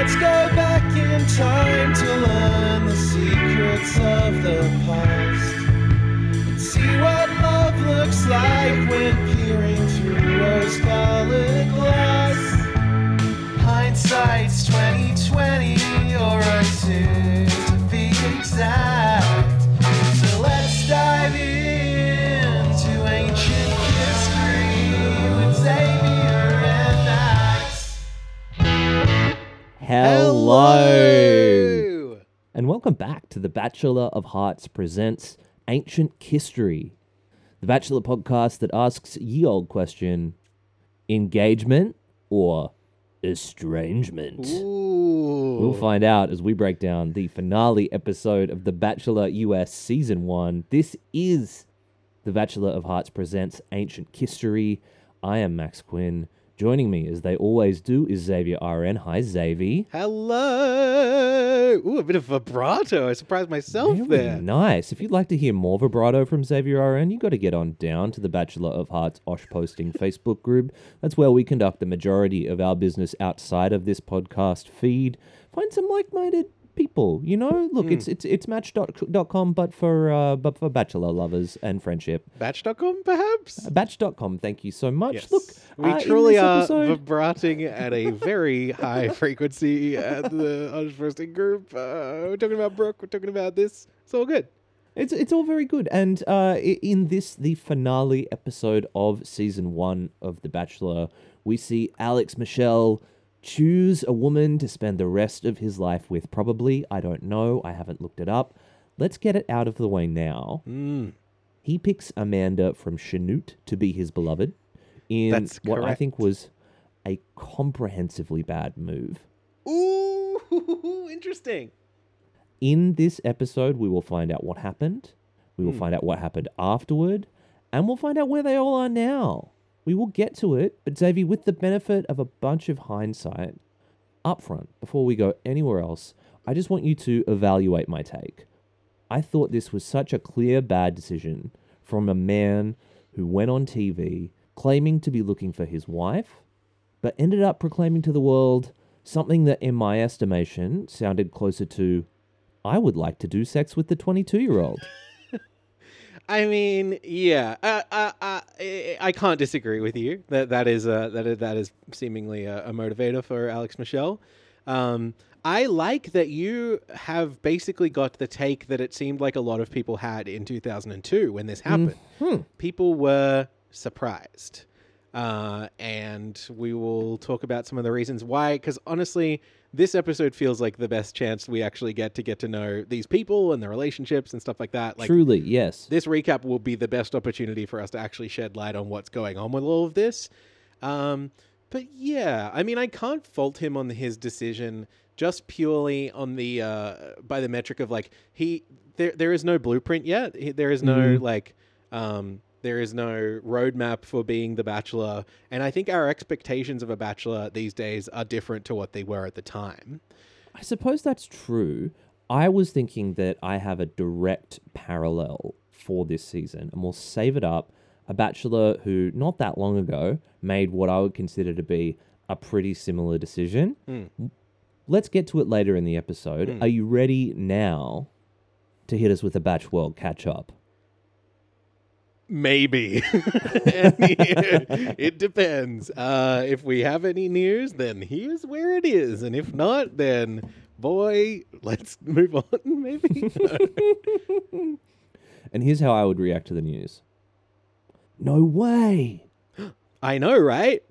Let's go back in time to learn the secrets of the past. And see what love looks like when Hello. And welcome back to The Bachelor of Hearts presents Ancient History, the Bachelor podcast that asks ye old question engagement or estrangement? We'll find out as we break down the finale episode of The Bachelor US Season 1. This is The Bachelor of Hearts presents Ancient History. I am Max Quinn. Joining me, as they always do, is Xavier RN. Hi, Xavier. Hello. Ooh, a bit of vibrato. I surprised myself Very there. nice. If you'd like to hear more vibrato from Xavier RN, you've got to get on down to the Bachelor of Hearts Osh Posting Facebook group. That's where we conduct the majority of our business outside of this podcast feed. Find some like-minded people. You know, look, Hmm. it's it's it's match.com, but for uh, but for bachelor lovers and friendship. Batch.com, perhaps? Batch.com. Thank you so much. Yes. Look, we uh, truly are episode- vibrating at a very high frequency at the Roasting group. Uh, we're talking about Brooke. We're talking about this. It's all good. It's it's all very good, and uh, in this the finale episode of season one of The Bachelor, we see Alex Michel choose a woman to spend the rest of his life with. Probably, I don't know. I haven't looked it up. Let's get it out of the way now. Mm. He picks Amanda from Chanute to be his beloved in That's what I think was a comprehensively bad move. Ooh, interesting. In this episode, we will find out what happened. We will Hmm. find out what happened afterward, and we'll find out where they all are now. We will get to it, but Xavier, with the benefit of a bunch of hindsight, up front, before we go anywhere else, I just want you to evaluate my take. I thought this was such a clear bad decision from a man who went on TV claiming to be looking for his wife, but ended up proclaiming to the world something that, in my estimation, sounded closer to I would like to do sex with the 22 year old. I mean, yeah, uh, uh, uh, I I can't disagree with you. That that is uh, that is, that is seemingly a, a motivator for Alex Michel. Um, I like that you have basically got the take that it seemed like a lot of people had in 2002 when this happened. People were surprised, uh, and we will talk about some of the reasons why. Because honestly, this episode feels like the best chance we actually get to get to know these people and their relationships and stuff like that. Like Truly, yes. this recap will be the best opportunity for us to actually shed light on what's going on with all of this. Um, but yeah, I mean, I can't fault him on his decision just purely on the uh, by the metric of like he there there is no blueprint yet. He- There is no Mhm. like um, there is no roadmap for being the bachelor, and I think our expectations of a bachelor these days are different to what they were at the time. I suppose that's true. I was thinking that I have a direct parallel for this season, and we'll save it up. A bachelor who, not that long ago, made what I would consider to be a pretty similar decision. Hmm. Let's get to it later in the episode. Are you ready now to hit us with a Batch World catch up? Maybe. it depends. Uh, if we have any news, then here's where it is. And if not, then boy, let's move on, maybe. And here's how I would react to the news. No way. I know, right?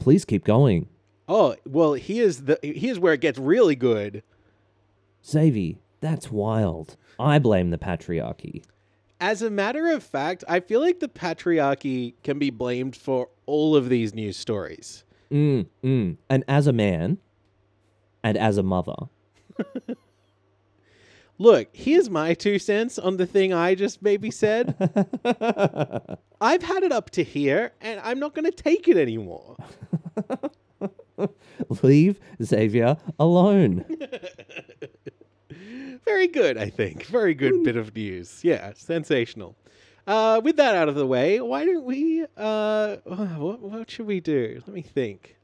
Please keep going. Oh, well, here's the here's where it gets really good. Xavi, that's wild. I blame the patriarchy. As a matter of fact, I feel like the patriarchy can be blamed for all of these news stories. Mm, mm. And as a man, and as a mother, Look, here's my two cents on the thing I just maybe said. I've had it up to here, and I'm not going to take it anymore. leave Xavier alone. Very good, I think. Very good bit of news. Yeah, sensational. Uh, with that out of the way, why don't we? Uh, what, what should we do? Let me think.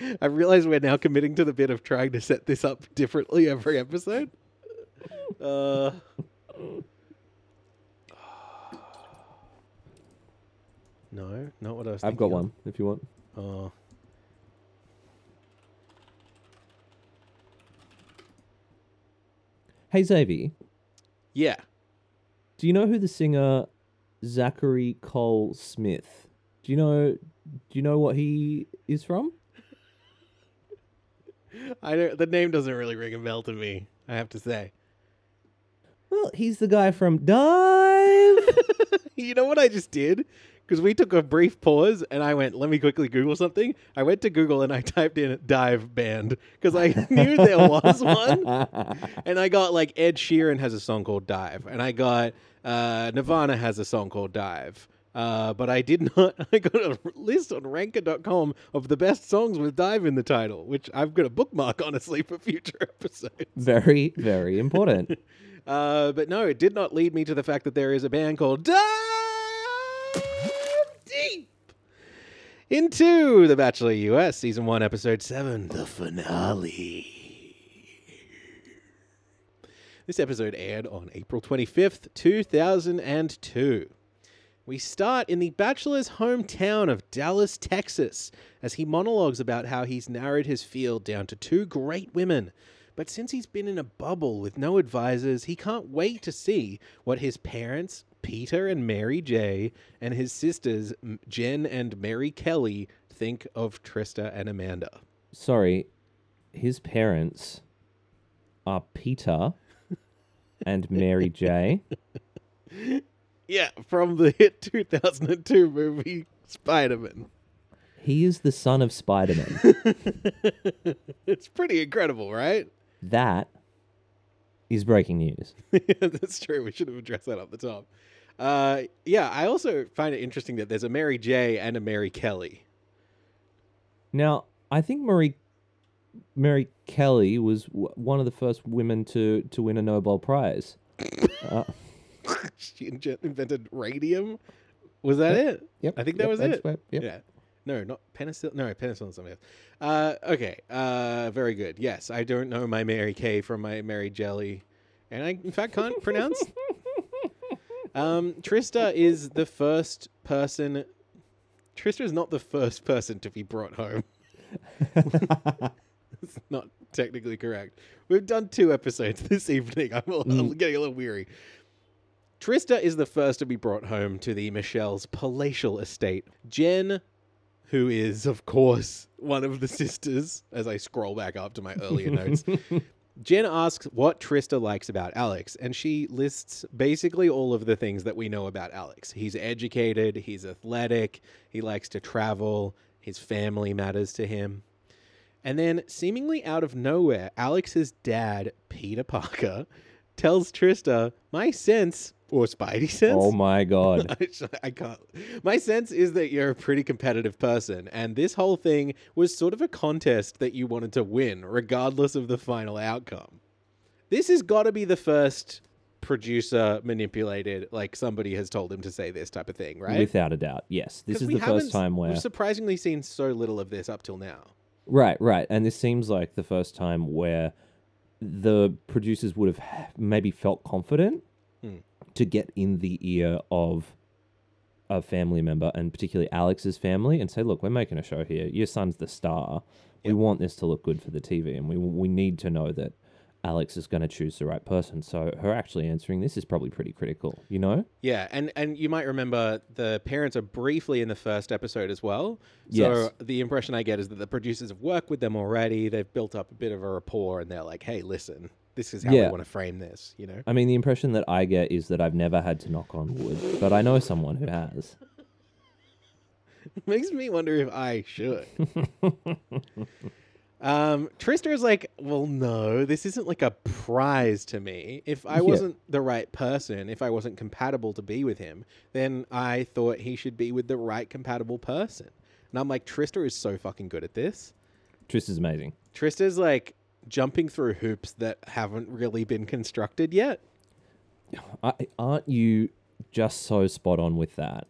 I realize we're now committing to the bit of trying to set this up differently every episode. Uh, no, not what I was. I've got of. one if you want. Oh, Hey Xavier, yeah. do you know who the singer Zachary Cole Smith? Do you know? Do you know what he is from? I don't. The name doesn't really ring a bell to me. I have to say. Well, he's the guy from DIIV. you know what I just did? Because we took a brief pause and I went, let me quickly Google something. I went to Google and I typed in dive band because I knew there was one. And I got like Ed Sheeran has a song called Dive. And I got uh, Nirvana has a song called Dive. Uh, but I did not. I got a list on ranker.com of the best songs with dive in the title, which I've got a bookmark, honestly, for future episodes. very, very important. Uh, but no, it did not lead me to the fact that there is a band called DIIV Deep into The Bachelor US, Season 1, Episode 7, the finale. This episode aired on April 25th, 2002. We start in the Bachelor's hometown of Dallas, Texas, as he monologues about how he's narrowed his field down to two great women. But since he's been in a bubble with no advisors, he can't wait to see what his parents, Peter and Mary J, and his sisters, Jen and Mary Kelly, think of Trista and Amanda. Sorry, his parents are Peter and Mary J. Yeah, from the hit 2002 movie Spider Man. He is the son of Spider Man. it's pretty incredible, right? that is breaking news. That's true. We should have addressed that up the top. Uh, yeah, I also find it interesting that there's a Mary J and a Mary Kelly. Now, I think Marie Mary Kelly was w- one of the first women to to win a Nobel Prize. Uh, she inge- invented radium. Was that it? yep, I think that yep, was it. right, yep. Yeah. No, not penicillin. No, penicillin's something else. Uh, okay. Uh, very good. Yes, I don't know my Mary Kay from my Mary Jelly, and I in fact can't pronounce. Um, Trista is the first person. Trista is not the first person to be brought home. it's not technically correct. We've done two episodes this evening. I'm, a- I'm getting a little weary. Trista is the first to be brought home to the Michel's palatial estate. Jen, who is, of course, one of the sisters, as I scroll back up to my earlier notes, Jen asks what Trista likes about Alex, and she lists basically all of the things that we know about Alex. He's educated, he's athletic, he likes to travel, his family matters to him. And then, seemingly out of nowhere, Alex's dad, Peter Parker, tells Trista, My sense, or Spidey sense, oh my god. I can't. My sense is that you're a pretty competitive person, and this whole thing was sort of a contest that you wanted to win, regardless of the final outcome. This has got to be the first producer manipulated, like somebody has told him to say this type of thing, right? Without a doubt. Yes. This is the first time where we've surprisingly seen so little of this up till now. Right, right. And this seems like the first time where the producers would have maybe felt confident Hmm. to get in the ear of a family member and particularly Alex's family and say, "Look, we're making a show here. Your son's the star. We want this to look good for the TV and we we need to know that Alex is going to choose the right person." So her actually answering this is probably pretty critical, you know? Yeah, and and you might remember the parents are briefly in the first episode as well. So Yes. the impression I get is that the producers have worked with them already. They've built up a bit of a rapport, and they're like, "Hey, listen, this is how we want to frame this." You know? I mean, the impression that I get is that I've never had to knock on wood, but I know someone who has. Makes me wonder if I should. um, Trista is like, well, no, this isn't like a prize to me. If I Yeah. wasn't the right person, if I wasn't compatible to be with him, then I thought he should be with the right compatible person. And I'm like, Trista is so fucking good at this. Tris is amazing. Trista's like jumping through hoops that haven't really been constructed yet. I, aren't you just so spot on with that?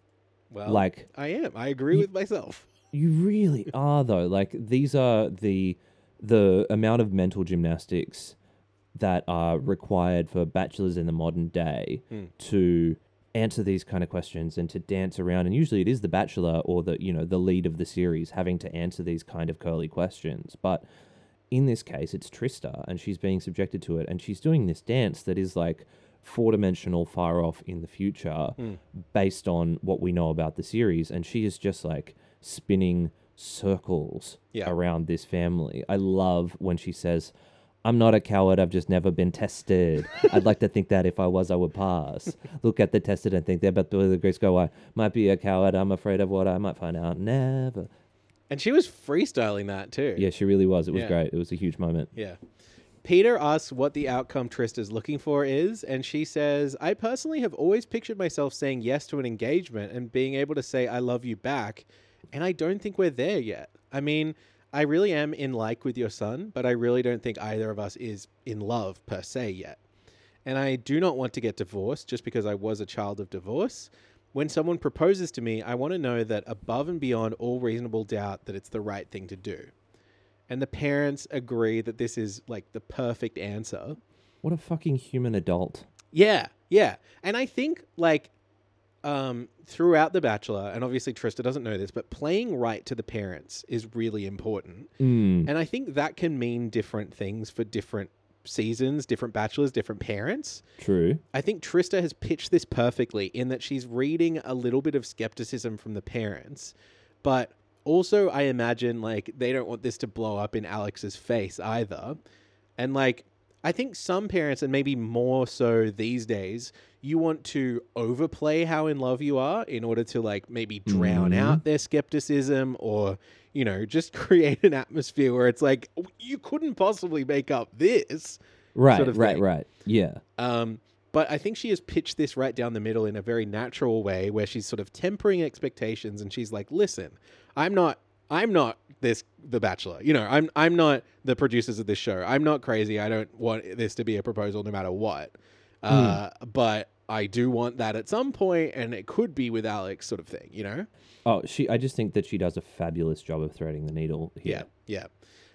Well, Like- I am. I agree with myself. You really are though. Like these are the the amount of mental gymnastics that are required for bachelors in the modern day Hmm. to answer these kind of questions and to dance around and usually it is the bachelor or the you know the lead of the series having to answer these kind of curly questions but in this case it's Trista and she's being subjected to it and she's doing this dance that is like four dimensional far off in the future Hmm. based on what we know about the series and she is just like spinning circles Yeah. around this family. I love when she says I'm not a coward. I've just never been tested. I'd like to think that if I was, I would pass. Look at the tested and think they're about the grace go. I might be a coward. I'm afraid of what I might find out. Never. And she was freestyling that too. Yeah, she really was. It was Yeah. great. It was a huge moment. Yeah. Peter asks what the outcome Trista's looking for is, and she says, I personally have always pictured myself saying yes to an engagement and being able to say I love you back, and I don't think we're there yet. I mean, I really am in like with your son, but I really don't think either of us is in love per se yet. And I do not want to get divorced just because I was a child of divorce. When someone proposes to me, I want to know that above and beyond all reasonable doubt that it's the right thing to do and the parents agree that this is like the perfect answer. What a fucking human adult. Yeah, yeah. And I think like um throughout The Bachelor, and obviously Trista doesn't know this, but playing right to the parents is really important. Mm. And I think that can mean different things for different seasons, different bachelors, different parents. True. I think Trista has pitched this perfectly in that she's reading a little bit of skepticism from the parents, but also I imagine like they don't want this to blow up in Alex's face either. And like I think some parents and maybe more so these days, you want to overplay how in love you are in order to like maybe drown Mhm. out their skepticism or you know, just create an atmosphere where it's like you couldn't possibly make up this. Right, sort of right, thing. right. Yeah. Um, but I think she has pitched this right down the middle in a very natural way where she's sort of tempering expectations and she's like, listen, I'm not I'm not this the bachelor. You know, I'm I'm not the producers of this show. I'm not crazy. I don't want this to be a proposal no matter what. Uh, but I do want that at some point and it could be with Alex sort of thing, you know? Oh, she. I just think that she does a fabulous job of threading the needle here. Yeah, yeah.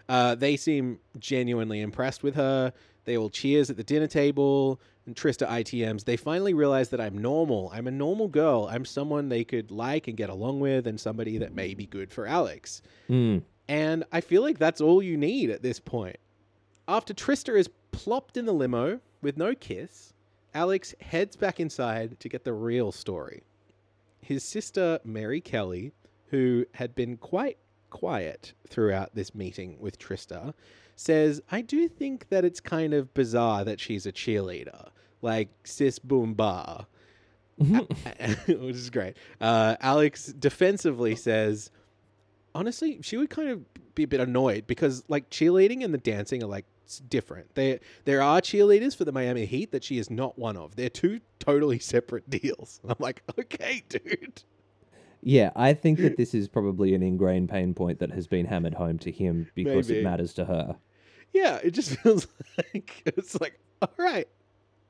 Uh, they seem genuinely impressed with her. They all cheers at the dinner table. And Trista ITMs. They finally realize that I'm normal. I'm a normal girl. I'm someone they could like and get along with, and somebody that may be good for Alex. Mm. And I feel like that's all you need at this point. After Trista is plopped in the limo with no kiss, Alex heads back inside to get the real story. His sister, Mary Kelly, who had been quite quiet throughout this meeting with Trista, says, I do think that it's kind of bizarre that she's a cheerleader, like sis boom bar. which is great. Uh, Alex defensively says, honestly, she would kind of be a bit annoyed because like cheerleading and the dancing are like s- different. There, there are cheerleaders for the Miami Heat that she is not one of. They're two totally separate deals. And I'm like, okay, dude. Yeah, I think that this is probably an ingrained pain point that has been hammered home to him because Maybe. it matters to her. Yeah, it just feels like it's like, all right,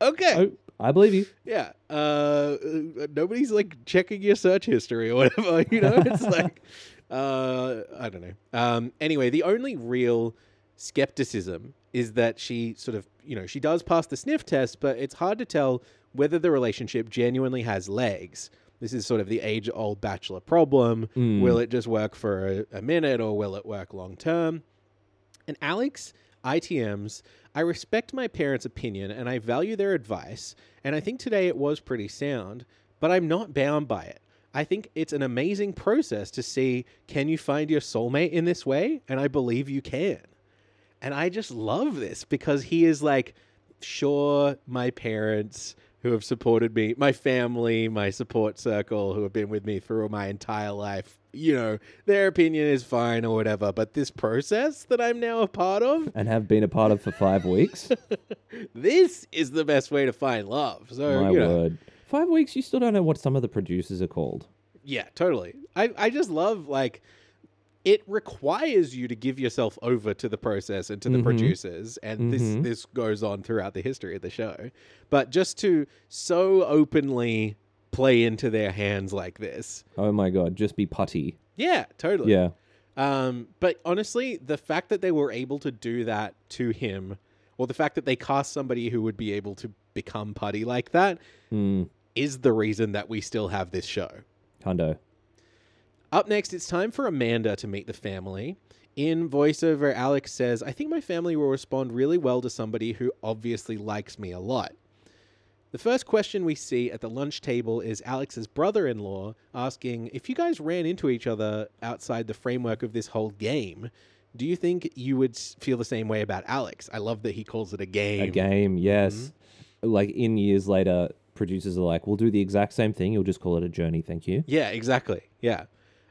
okay. Oh, I believe you. Yeah. Uh, uh, nobody's like checking your search history or whatever. You know, it's like, uh, I don't know. Um, anyway, the only real skepticism is that she sort of, you know, she does pass the sniff test, but it's hard to tell whether the relationship genuinely has legs. This is sort of the age old bachelor problem. Mm. Will it just work for a, a minute or will it work long term? And Alex ITMs, I respect my parents' opinion and I value their advice, and I think today it was pretty sound, but I'm not bound by it. I think it's an amazing process to see can you find your soulmate in this way? And I believe you can. And I just love this because he is like, sure, my parents who have supported me, my family, my support circle who have been with me through my entire life, you know, their opinion is fine or whatever. But this process that I'm now a part of, And have been a part of for five weeks. this is the best way to find love. So, My you know, word. Five weeks, you still don't know what some of the producers are called. Yeah, totally. I, I just love like it requires you to give yourself over to the process and to the Mhm. producers and Mhm. this this goes on throughout the history of the show. But just to so openly play into their hands like this. Oh my god, just be putty. Yeah, totally. Yeah. Um, but honestly, the fact that they were able to do that to him, or the fact that they cast somebody who would be able to become putty like that, Mm. is the reason that we still have this show. Hundo. Up next, it's time for Amanda to meet the family. In voiceover, Alex says, I think my family will respond really well to somebody who obviously likes me a lot. The first question we see at the lunch table is Alex's brother in law asking, If you guys ran into each other outside the framework of this whole game, do you think you would feel the same way about Alex? I love that he calls it a game. A game, yes. Mm-hmm. Like in years later, producers are like, we'll do the exact same thing. You'll just call it a journey. Thank you. Yeah, exactly. Yeah.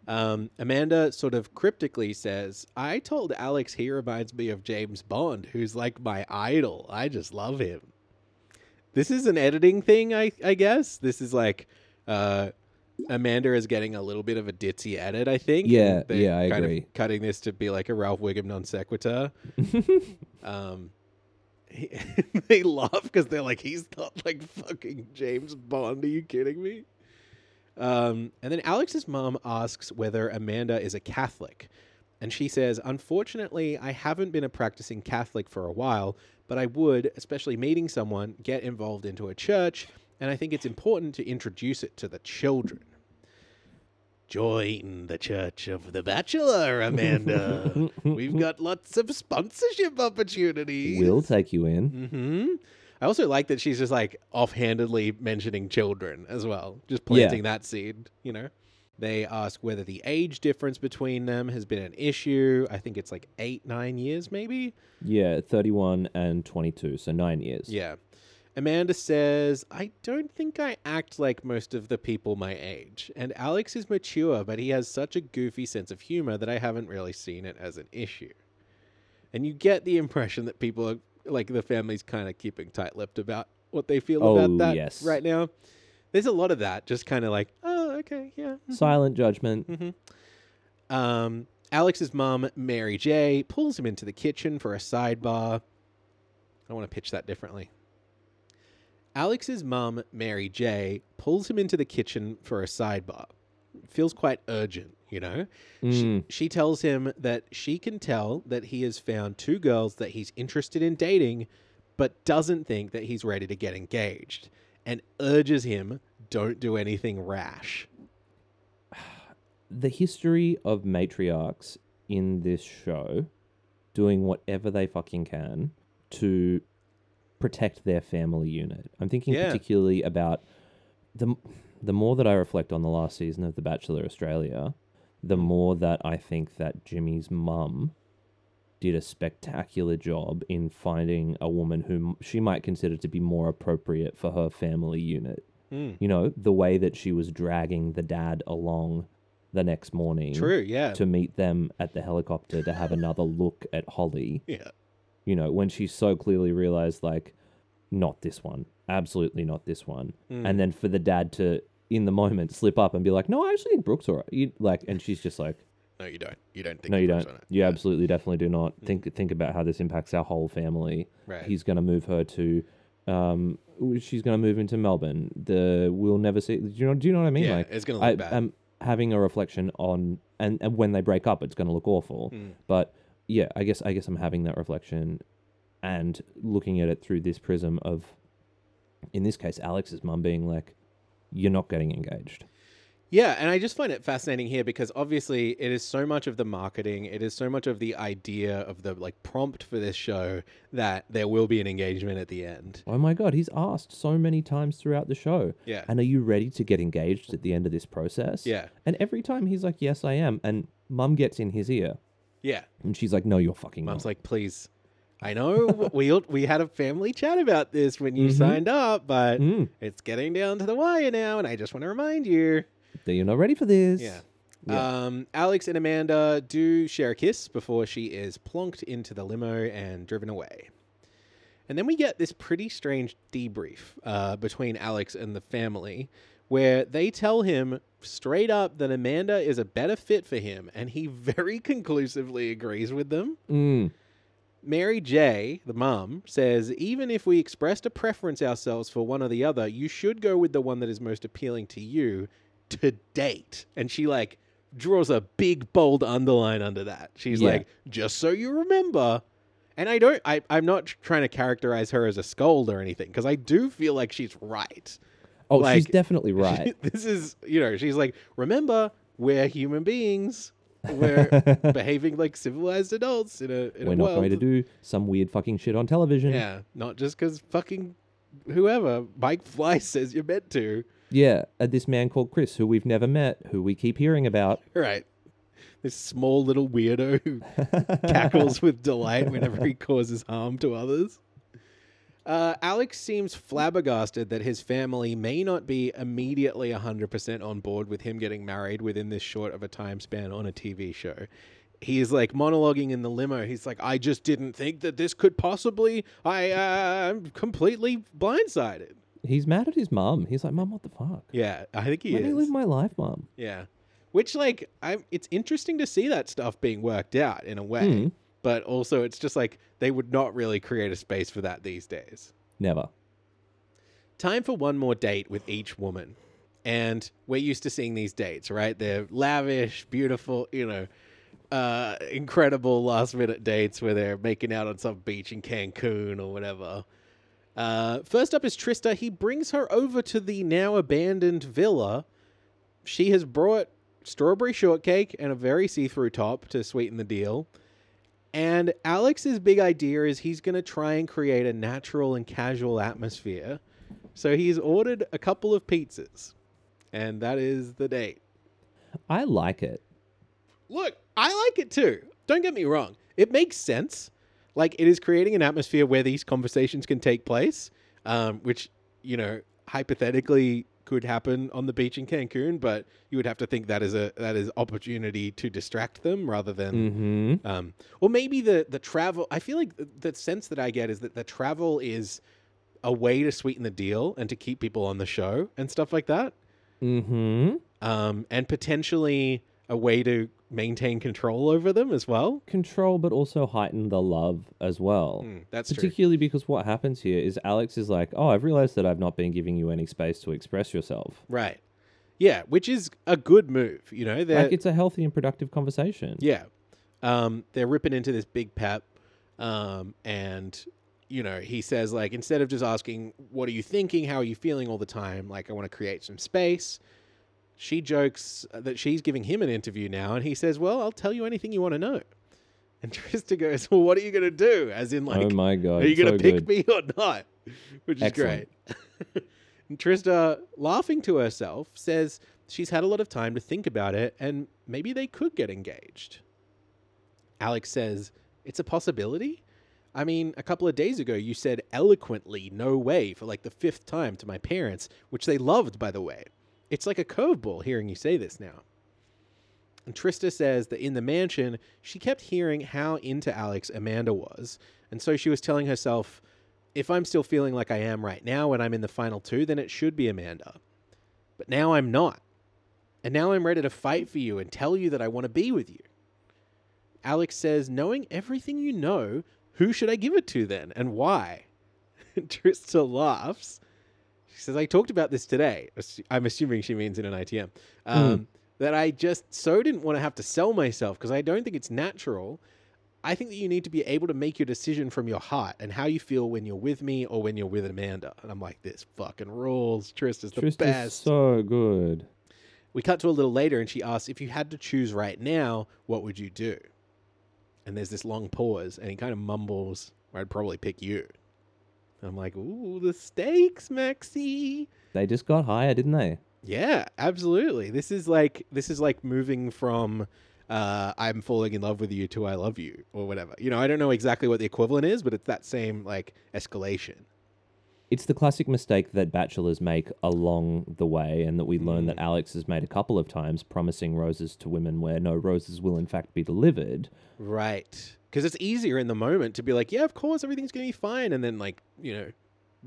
Um, Amanda sort of cryptically says, I told Alex he reminds me of James Bond, who's like my idol. I just love him. This is an editing thing, I, I guess. This is like uh, Amanda is getting a little bit of a ditzy edit, I think. Yeah, they're yeah, I kind agree. Of cutting this to be like a Ralph Wiggum non sequitur. um, he- they laugh because they're like, he's not like fucking James Bond. Are you kidding me? Um, and then Alex's mom asks whether Amanda is a Catholic. And she says, Unfortunately, I haven't been a practicing Catholic for a while, but I would, especially meeting someone, get involved into a church, and I think it's important to introduce it to the children. Join the Church of the Bachelor, Amanda. We've got lots of sponsorship opportunities. We'll take you in. hmm I also like that she's just like offhandedly mentioning children as well, just planting that seed. You know, they ask whether the age difference between them has been an issue. I think it's like eight, nine years, maybe. Yeah, 31 and 22, so nine years. Yeah. Amanda says, I don't think I act like most of the people my age. And Alex is mature, but he has such a goofy sense of humor that I haven't really seen it as an issue. And you get the impression that people are like the family's kind of keeping tight lipped about what they feel Oh, about that yes. right now. There's a lot of that, just kind of like, oh, okay, yeah. mhm, Silent judgment. mhm." Um, Alex's mom, Mary J, pulls him into the kitchen for a sidebar. I want to pitch that differently. Alex's mom, Mary J, pulls him into the kitchen for a sidebar. Feels quite urgent, you know? Mm. She, she tells him that she can tell that he has found two girls that he's interested in dating, but doesn't think that he's ready to get engaged, and urges him don't do anything rash. the history of matriarchs in this show doing whatever they fucking can to protect their family unit. I'm thinking Yeah. particularly about the the more that I reflect on the last season of The Bachelor Australia, the more that I think that Jimmy's mum did a spectacular job in finding a woman whom she might consider to be more appropriate for her family unit. Mm. You know, the way that she was dragging the dad along the next morning True, yeah. to meet them at the helicopter to have another look at Holly. Yeah. You know, when she so clearly realized, like, not this one, absolutely not this one. Mm. And then for the dad to, in the moment, slip up and be like, no, I actually think Brooke's all right. You, like, and she's just like, No, you don't. You don't think no, you don't. You Yeah. Mm. absolutely definitely do not. Think think about how this impacts our whole family. Right. He's going to move her to, um, she's going to move into Melbourne. The we'll never see. Do you know? Do you know what I mean? yeah, like, it's gonna look I bad. am having a reflection on, and, and when they break up, it's going to look awful. Mm. But yeah, I guess I guess I'm having that reflection, and looking at it through this prism of, in this case, Alex's mum being like, "You're not getting engaged." Yeah, and I just find it fascinating here because obviously it is so much of the marketing, it is so much of the idea of the like prompt for this show that there will be an engagement at the end. Oh my god, he's asked so many times throughout the show. Yeah. And are you ready to get engaged at the end of this process? Yeah. And every time he's like, "Yes, I am," and mum gets in his ear, Yeah. and she's like, "No, you're fucking Mom's not." like, "Please. I know we we had a family chat about this when you Mhm. signed up, but Mm, it's getting down to the wire now and I just want to remind you." that you're not ready for this. Yeah. Yeah. Um, Alex and Amanda do share a kiss before she is plonked into the limo and driven away. And then we get this pretty strange debrief uh, between Alex and the family where they tell him straight up that Amanda is a better fit for him, and he very conclusively agrees with them. Mm, Mary J, the mum, says even if we expressed a preference ourselves for one or the other, you should go with the one that is most appealing to you to date. And she like draws a big bold underline under that. She's Yeah. like, just so you remember. And I don't, I, I'm not trying to characterize her as a scold or anything because I do feel like she's right. Oh, she's definitely right. this is, you know, she's like, remember, we're human beings. We're behaving like civilized adults in a in We're a not world. going to do some weird fucking shit on television. Yeah, not just because fucking whoever Mike Fleiss says you're meant to. Yeah, uh, this man called Chris, who we've never met, who we keep hearing about. Right. This small little weirdo who cackles with delight whenever he causes harm to others. Uh, Alex seems flabbergasted that his family may not be immediately 100% on board with him getting married within this short of a time span on a TV show. He's like monologuing in the limo. He's like, I just didn't think that this could possibly. I, uh, I'm completely blindsided. He's mad at his mom. He's like, Mom, what the fuck? Yeah, I think he Let me is. live my life, Mom. Yeah. Which like I'm, it's interesting to see that stuff being worked out in a way. Mm. But also it's just like they would not really create a space for that these days. Never. Time for one more date with each woman. And we're used to seeing these dates, right? They're lavish, beautiful, you know, uh, incredible last minute dates where they're making out on some beach in Cancun or whatever. Uh, first up is Trista. He brings her over to the now abandoned villa. She has brought strawberry shortcake and a very see through top to sweeten the deal. And Alex's big idea is he's going to try and create a natural and casual atmosphere. So he's ordered a couple of pizzas. And that is the date. I like it. Look, I like it too. Don't get me wrong. It makes sense. Like it is creating an atmosphere where these conversations can take place, um, which you know hypothetically could happen on the beach in Cancun, but you would have to think that is a that is opportunity to distract them rather than Mm-hmm. um, or maybe the the travel. I feel like the, the sense that I get is that the travel is a way to sweeten the deal and to keep people on the show and stuff like that Mm-hmm. um, and potentially a way to maintain control over them as well. Control, but also heighten the love as well. Mm, that's true. Particularly because what happens here is Alex is like, "Oh, I've realized that I've not been giving you any space to express yourself." Right. Yeah, which is a good move. You know, they're Like it's a healthy and productive conversation. yeah, um, they're ripping into this big pep, um, and you know he says like instead of just asking what are you thinking, how are you feeling all the time, like I want to create some space. She jokes that she's giving him an interview now, and he says, "Well, I'll tell you anything you want to know." And Trista goes, "Well, what are you going to do?" As in, like, oh my god! Are you going so to pick good. me or not? Which is Excellent. great. and Trista, laughing to herself, says she's had a lot of time to think about it and maybe they could get engaged. Alex says, It's a possibility? I mean, a couple of days ago, you said eloquently, no way, for like the fifth time to my parents, which they loved, by the way. It's like a cove bull hearing you say this now. And Trista says that in the mansion, she kept hearing how into Alex Amanda was. And so she was telling herself, if I'm still feeling like I am right now when I'm in the final two, then it should be Amanda. But now I'm not. And now I'm ready to fight for you and tell you that I want to be with you. Alex says, knowing everything you know, who should I give it to then and why? Trista laughs. She says, I talked about this today. I'm assuming she means in an ITM. Um, That I just so didn't want to have to sell myself because I don't think it's natural. I think that you need to be able to make your decision from your heart and how you feel when you're with me or when you're with Amanda. And I'm like, this fucking rules. Trista's the Trista's best. so good. We cut to a little later and she asks, if you had to choose right now, what would you do? And there's this long pause and he kind of mumbles, I'd probably pick you. And I'm like, ooh, the stakes, Maxie. They just got higher, didn't they? Yeah, absolutely. This is like this is like moving from uh, I'm falling in love with you to I love you or whatever. You know, I don't know exactly what the equivalent is, but it's that same like escalation. It's the classic mistake that bachelors make along the way, and that we learn Mm. that Alex has made a couple of times, promising roses to women where no roses will in fact be delivered. Right. Because it's easier in the moment to be like, yeah, of course, everything's going to be fine. And then, like, you know,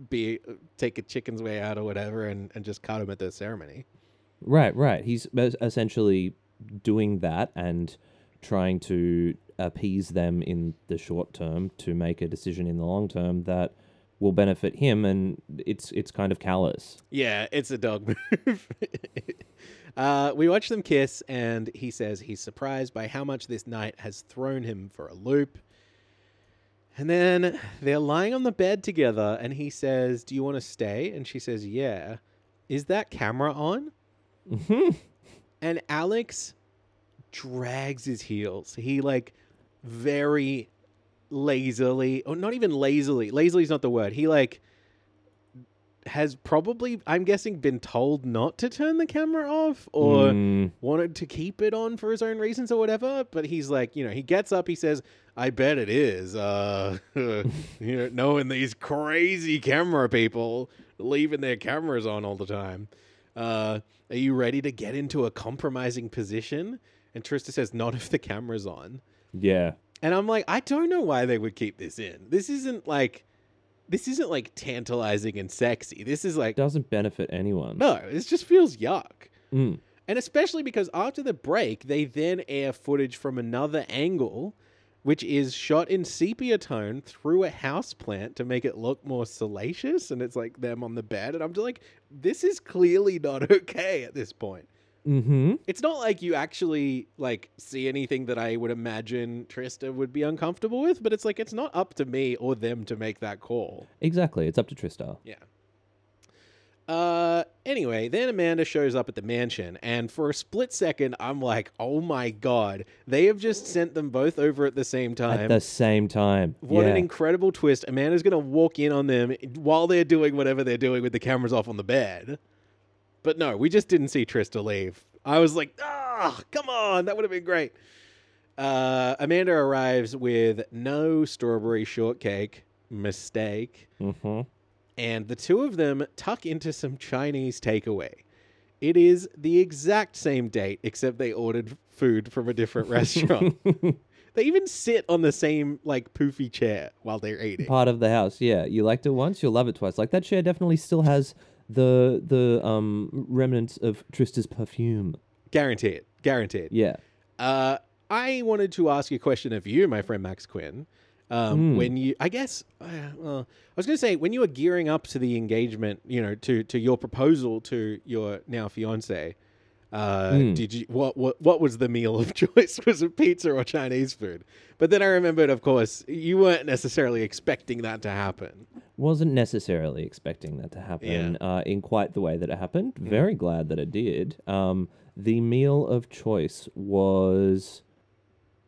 be uh, take a chicken's way out or whatever and, and just cut him at the ceremony. Right, right. He's essentially doing that and trying to appease them in the short term to make a decision in the long term that will benefit him, and it's it's kind of callous. Yeah, it's a dog move. uh, we watch them kiss, and he says he's surprised by how much this night has thrown him for a loop. And then they're lying on the bed together, and he says, Do you want to stay? And she says, Yeah. Is that camera on? Mm-hmm. and Alex drags his heels. He, like, very lazily, or not even lazily, lazily is not the word. He, like, has probably, I'm guessing, been told not to turn the camera off or Mm, wanted to keep it on for his own reasons or whatever. But he's like, you know, he gets up, he says, I bet it is. Uh, you know, knowing these crazy camera people leaving their cameras on all the time. Uh, are you ready to get into a compromising position? And Trista says, not if the camera's on. yeah, And I'm like, I don't know why they would keep this in. This isn't like, this isn't like tantalizing and sexy. This is like, doesn't benefit anyone. no, this just feels yuck. Mm. And especially because after the break, they then air footage from another angle, which is shot in sepia tone through a house plant to make it look more salacious. And it's like them on the bed. And I'm just like, this is clearly not okay at this point. Mm-hmm. It's not like you actually like see anything that I would imagine Trista would be uncomfortable with, but it's like it's not up to me or them to make that call. Exactly. It's up to Trista. Yeah. Uh anyway, then Amanda shows up at the mansion and for a split second I'm like, "Oh my god, they have just sent them both over at the same time." At the same time. what yeah. an incredible twist. Amanda's going to walk in on them while they're doing whatever they're doing with the cameras off on the bed. But no, we just didn't see Trista leave. I was like, "Ah, come on, that would have been great." Uh, Amanda arrives with no strawberry shortcake. Mistake mm-hmm. and the two of them tuck into some Chinese takeaway. It is the exact same date, except they ordered food from a different restaurant. they even sit on the same like poofy chair while they're eating. Part of the house. Yeah. You liked it once, you'll love it twice. Like that chair definitely still has the the um remnants of Trista's perfume. Guaranteed, guaranteed. Yeah. Uh, I wanted to ask a question of you, my friend Max Quinn. Um, Hmm. When you, I guess, uh, well, I was going to say when you were gearing up to the engagement, you know, to to your proposal to your now fiance, uh, Hmm. did you what what what was the meal of choice? Was it pizza or Chinese food? But then I remembered, of course, you weren't necessarily expecting that to happen. Wasn't necessarily expecting that to happen uh, in quite the way that it happened. Very glad that it did. Um, the meal of choice was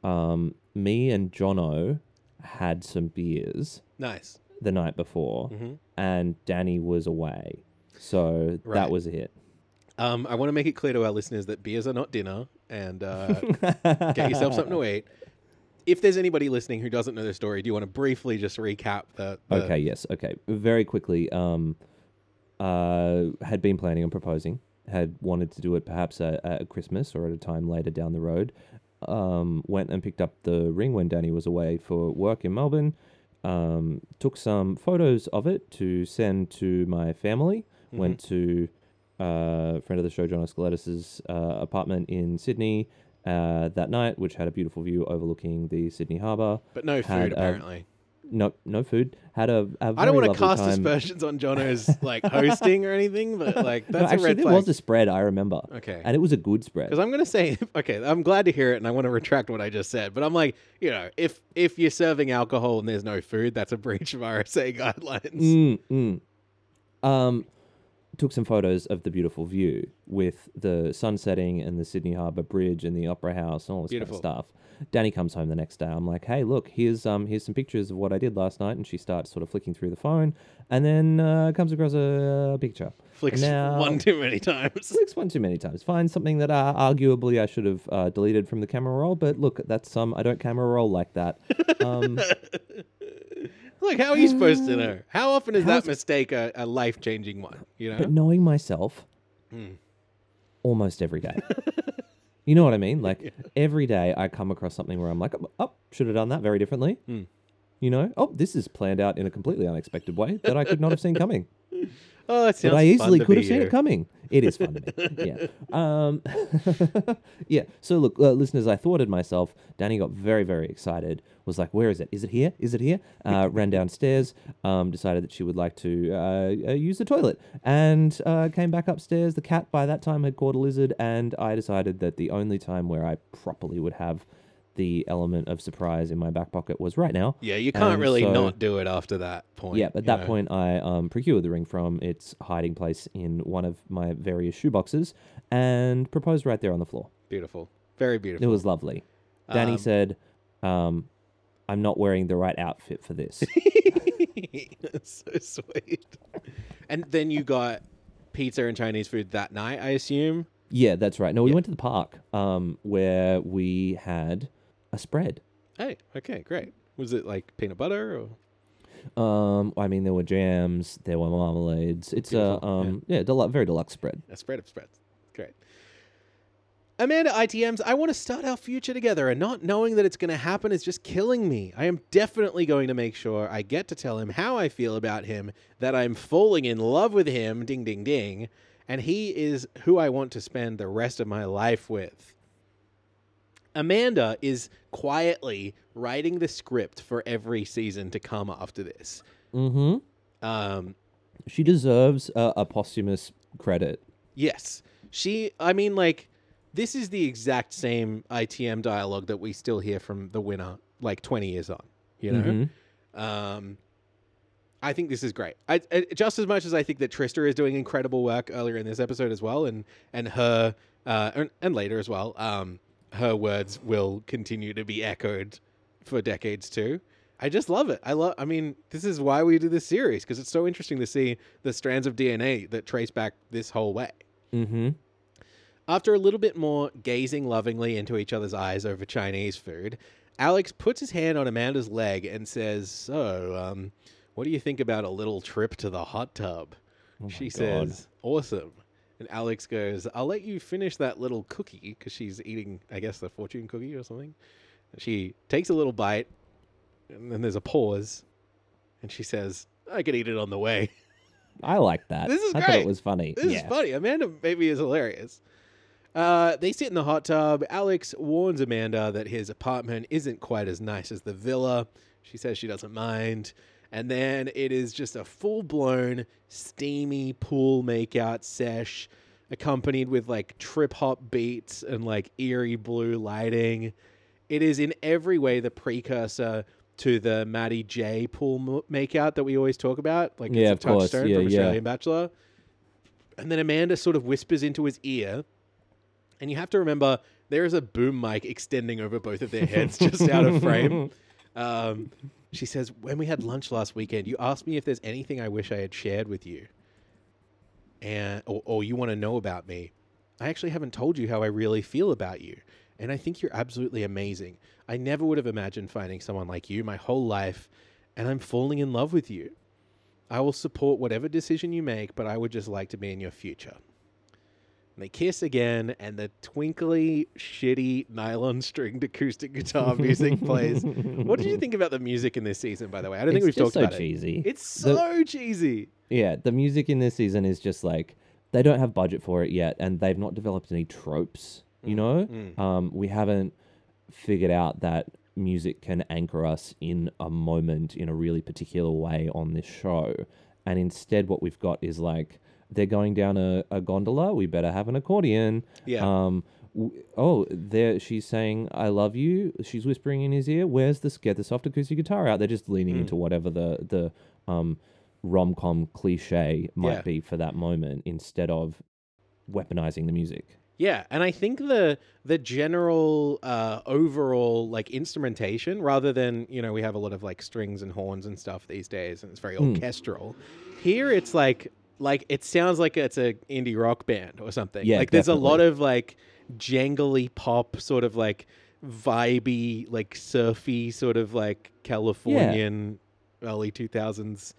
um, me and Jono had some beers Nice. the night before, Mhm. and Danny was away. So Right. that was it. Um, I want to make it clear to our listeners that beers are not dinner, and uh, get yourself something to eat. If there's anybody listening who doesn't know the story, do you want to briefly just recap the? the Okay, yes, okay. Very quickly, um, uh, had been planning on proposing, had wanted to do it perhaps at, at Christmas or at a time later down the road. Um, went and picked up the ring when Danny was away for work in Melbourne. Um, took some photos of it to send to my family. Went to uh, friend of the show, John Escaletus's uh, apartment in Sydney uh, that night, which had a beautiful view overlooking the Sydney Harbour. But no food, apparently. No, no food. Had a, a I don't want to cast aspersions on Jono's like hosting or anything, but like No, that's actually, a red there flag. was a spread. I remember. Okay. and it was a good spread. Because I'm gonna say, okay, I'm glad to hear it, and I want to retract what I just said. But I'm like, you know, if if you're serving alcohol and there's no food, that's a breach of RSA guidelines. Mm, mm. Um, took some photos of the beautiful view with the sun setting and the Sydney Harbour Bridge and the Opera House and all this Beautiful. kind of stuff. Danny comes home the next day. I'm like, hey, look, here's um here's some pictures of what I did last night, and she starts sort of flicking through the phone, and then uh, comes across a picture. Flicks Now- one too many times. Flicks one too many times. Finds something that uh, arguably I should have uh, deleted from the camera roll, but look, that's um I don't camera roll like that. Um, Like, how are you supposed to Uh, know? How often is that how's- mistake a, a life changing one? You know? but knowing myself, Hmm. almost every day. you know what I mean? Like every day I come across something where I'm like, oh, should have done that very differently. Hmm. You know, oh, this is planned out in a completely unexpected way that I could not have seen coming. Oh, it sounds but I easily could have seen you. it coming. It is fun to me. Yeah. Um, yeah. So look, uh, listeners, I thwarted myself. Danny got very, very excited. Was like, "Where is it? Is it here? Is it here?" Uh, ran downstairs. Um, decided that she would like to uh, uh, use the toilet, and uh, came back upstairs. The cat by that time had caught a lizard, and I decided that the only time where I properly would have the element of surprise in my back pocket was right now. Yeah, you can't And really so- not do it after that point. Yeah, at that know? point, I um, procured the ring from its hiding place in one of my various shoeboxes and proposed right there on the floor. Beautiful. Very beautiful. It was lovely. Danny Um, said, um, I'm not wearing the right outfit for this. so sweet. And then you got pizza and Chinese food that night, I assume. yeah, that's right. No, we Yeah. went to the park um, where we had a spread. Hey, okay, great. Was it like peanut butter or Um, I mean, there were jams, there were marmalades. It's a Beautiful, yeah. um, yeah, delu- very deluxe spread. a spread of spreads? Great. Amanda ITMs, I want to start our future together, and not knowing that it's going to happen is just killing me. I am definitely going to make sure I get to tell him how I feel about him, that I'm falling in love with him, ding, ding, ding, and he is who I want to spend the rest of my life with. Amanda is quietly writing the script for every season to come after this. Mm-hmm. Um, She deserves a, a posthumous credit. Yes. She, I mean, like, this is the exact same ITM dialogue that we still hear from the winner, like 20 years on, you know? Mhm. Um, I think this is great. I, I, just as much as I think that Trista is doing incredible work earlier in this episode as well, and, and her, uh, and, and later as well, um, her words will continue to be echoed for decades too. I just love it. I love. I mean, this is why we do this series because it's so interesting to see the strands of DNA that trace back this whole way. Mm-hmm. After a little bit more gazing lovingly into each other's eyes over Chinese food, Alex puts his hand on Amanda's leg and says, "So, um, what do you think about a little trip to the hot tub?" Oh she God. says, "Awesome." And Alex goes, "I'll let you finish that little cookie because she's eating, I guess, the fortune cookie or something." She takes a little bite, and then there's a pause, and she says, "I could eat it on the way." I like that. This is I thought it was funny. This yeah. is funny. Amanda maybe is hilarious. Uh, they sit in the hot tub. Alex warns Amanda that his apartment isn't quite as nice as the villa. She says she doesn't mind. And then it is just a full blown, steamy pool makeout sesh, accompanied with like trip hop beats and like eerie blue lighting. It is in every way the precursor to the Maddie J pool makeout that we always talk about. Like Yeah, it's a touchstone Yeah, from yeah. Australian Bachelor. And then Amanda sort of whispers into his ear. And you have to remember there is a boom mic extending over both of their heads just out of frame. Um, she says, When we had lunch last weekend, you asked me if there's anything I wish I had shared with you. And or, or you want to know about me. I actually haven't told you how I really feel about you. And I think you're absolutely amazing. I never would have imagined finding someone like you my whole life, and I'm falling in love with you. I will support whatever decision you make, but I would just like to be in your future. And they kiss again, and the twinkly, shitty nylon stringed acoustic guitar music plays. What did you think about the music in this season, by the way? I don't think we've talked so about cheesy. it. It's The- so cheesy. Yeah, the music in this season is just like they don't have budget for it yet, and they've not developed any tropes. You know, Mm. um, we haven't figured out that music can anchor us in a moment in a really particular way on this show, and instead, what we've got is like they're going down a, a gondola. We better have an accordion. Yeah. Um. w- Oh, there she's saying "I love you." She's whispering in his ear. Where's this? Get the soft acoustic guitar out. They're just leaning Mm. into whatever the the um rom com cliche might Yeah. be for that moment instead of weaponizing the music. Yeah, and I think the the general uh, overall like instrumentation, rather than you know we have a lot of like strings and horns and stuff these days, and it's very Hmm. orchestral. Here, it's like like it sounds like it's a indie rock band or something. Yeah, like there's a lot of like jangly pop, sort of like vibey, like surfy, sort of like Californian early two thousands,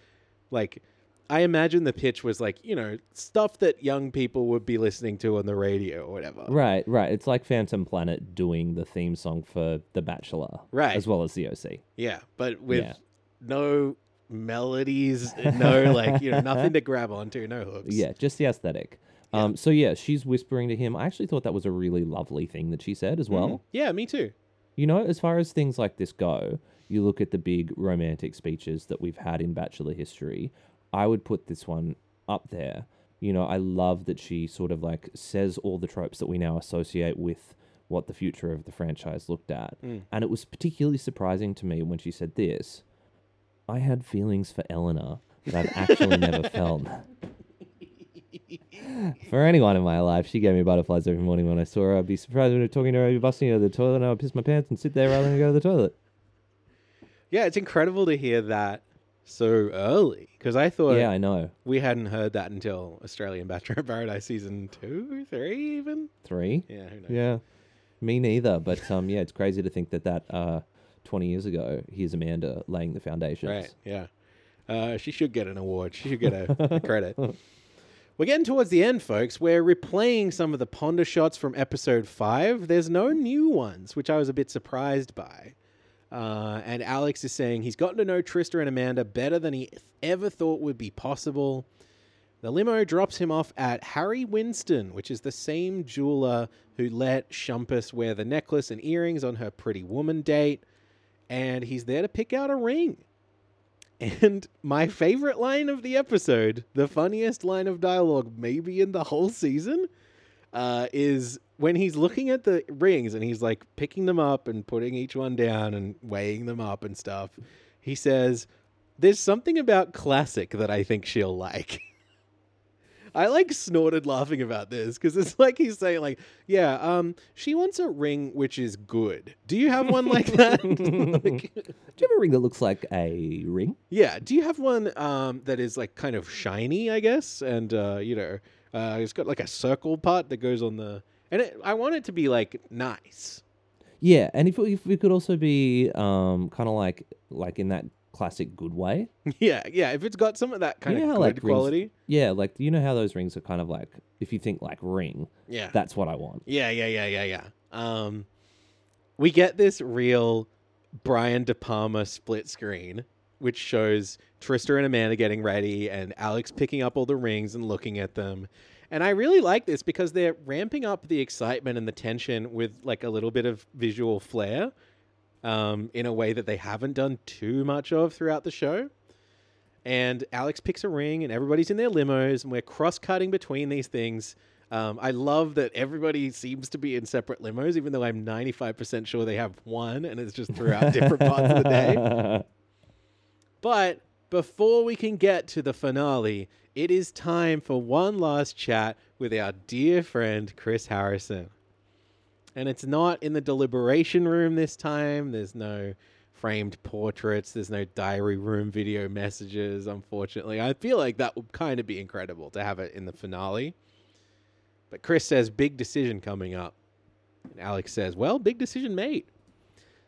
like. I imagine the pitch was like, you know, stuff that young people would be listening to on the radio or whatever. Right, right. It's like Phantom Planet doing the theme song for The Bachelor, Right. as well as the OC. Yeah, but with Yeah. no melodies, no like you know nothing to grab onto, no hooks. Yeah, just the aesthetic. Um, so yeah, she's whispering to him. I actually thought that was a really lovely thing that she said as well. Mm. yeah, me too. You know, as far as things like this go, you look at the big romantic speeches that we've had in Bachelor history. I would put this one up there. You know, I love that she sort of like says all the tropes that we now associate with what the future of the franchise looked at. Mm. And it was particularly surprising to me when she said this I had feelings for Eleanor that I've actually never felt. For anyone in my life, she gave me butterflies every morning when I saw her. I'd be surprised when I'm talking to her, I'd be busting out of the toilet, and I would piss my pants and sit there rather than go to the toilet. Yeah, it's incredible to hear that so early because I thought yeah, I know. we hadn't heard that until Australian Bachelor in Paradise season two, three, even. Three. Yeah, who knows? Yeah, me neither. But um, yeah, it's crazy to think that that uh, twenty years ago, here's Amanda laying the foundations. Right. Yeah. Uh, she should get an award. She should get a, a credit. We're getting towards the end, folks. We're replaying some of the ponder shots from episode five. There's no new ones, which I was a bit surprised by. Uh, and Alex is saying he's gotten to know Trista and Amanda better than he ever thought would be possible. The limo drops him off at Harry Winston, which is the same jeweler who let Shumpus wear the necklace and earrings on her pretty woman date. And he's there to pick out a ring. And my favorite line of the episode, the funniest line of dialogue maybe in the whole season, uh, is when he's looking at the rings and he's like picking them up and putting each one down and weighing them up and stuff. He says, There's something about classic that I think she'll like. I like snorted laughing about this because it's like he's saying, like, yeah, um, she wants a ring which is good. Do you have one like that? Like- Do you have a ring that looks like a ring? yeah. Do you have one um, that is like kind of shiny, I guess, and uh, you know, uh, it's got like a circle part that goes on the, and it, I want it to be like nice. Yeah, and if if it could also be um kind of like like in that classic good way. yeah, yeah. If it's got some of that kind You know of good like, rings- quality. Yeah, like you know how those rings are kind of like if you think like ring, Yeah. that's what I want. Yeah, yeah, yeah, yeah, yeah. Um, we get this real Brian De Palma split screen, which shows Trista and Amanda getting ready and Alex picking up all the rings and looking at them. And I really like this because they're ramping up the excitement and the tension with like a little bit of visual flair um, in a way that they haven't done too much of throughout the show. And Alex picks a ring, and everybody's in their limos, and we're cross cutting between these things. Um, I love that everybody seems to be in separate limos, even though I'm 95% sure they have one, and it's just throughout different parts of the day. But before we can get to the finale, it is time for one last chat with our dear friend Chris Harrison. And it's not in the deliberation room this time. There's no framed portraits. There's no diary room video messages, unfortunately. I feel like that would kind of be incredible to have it in the finale. But Chris says, big decision coming up. And Alex says, well, big decision made.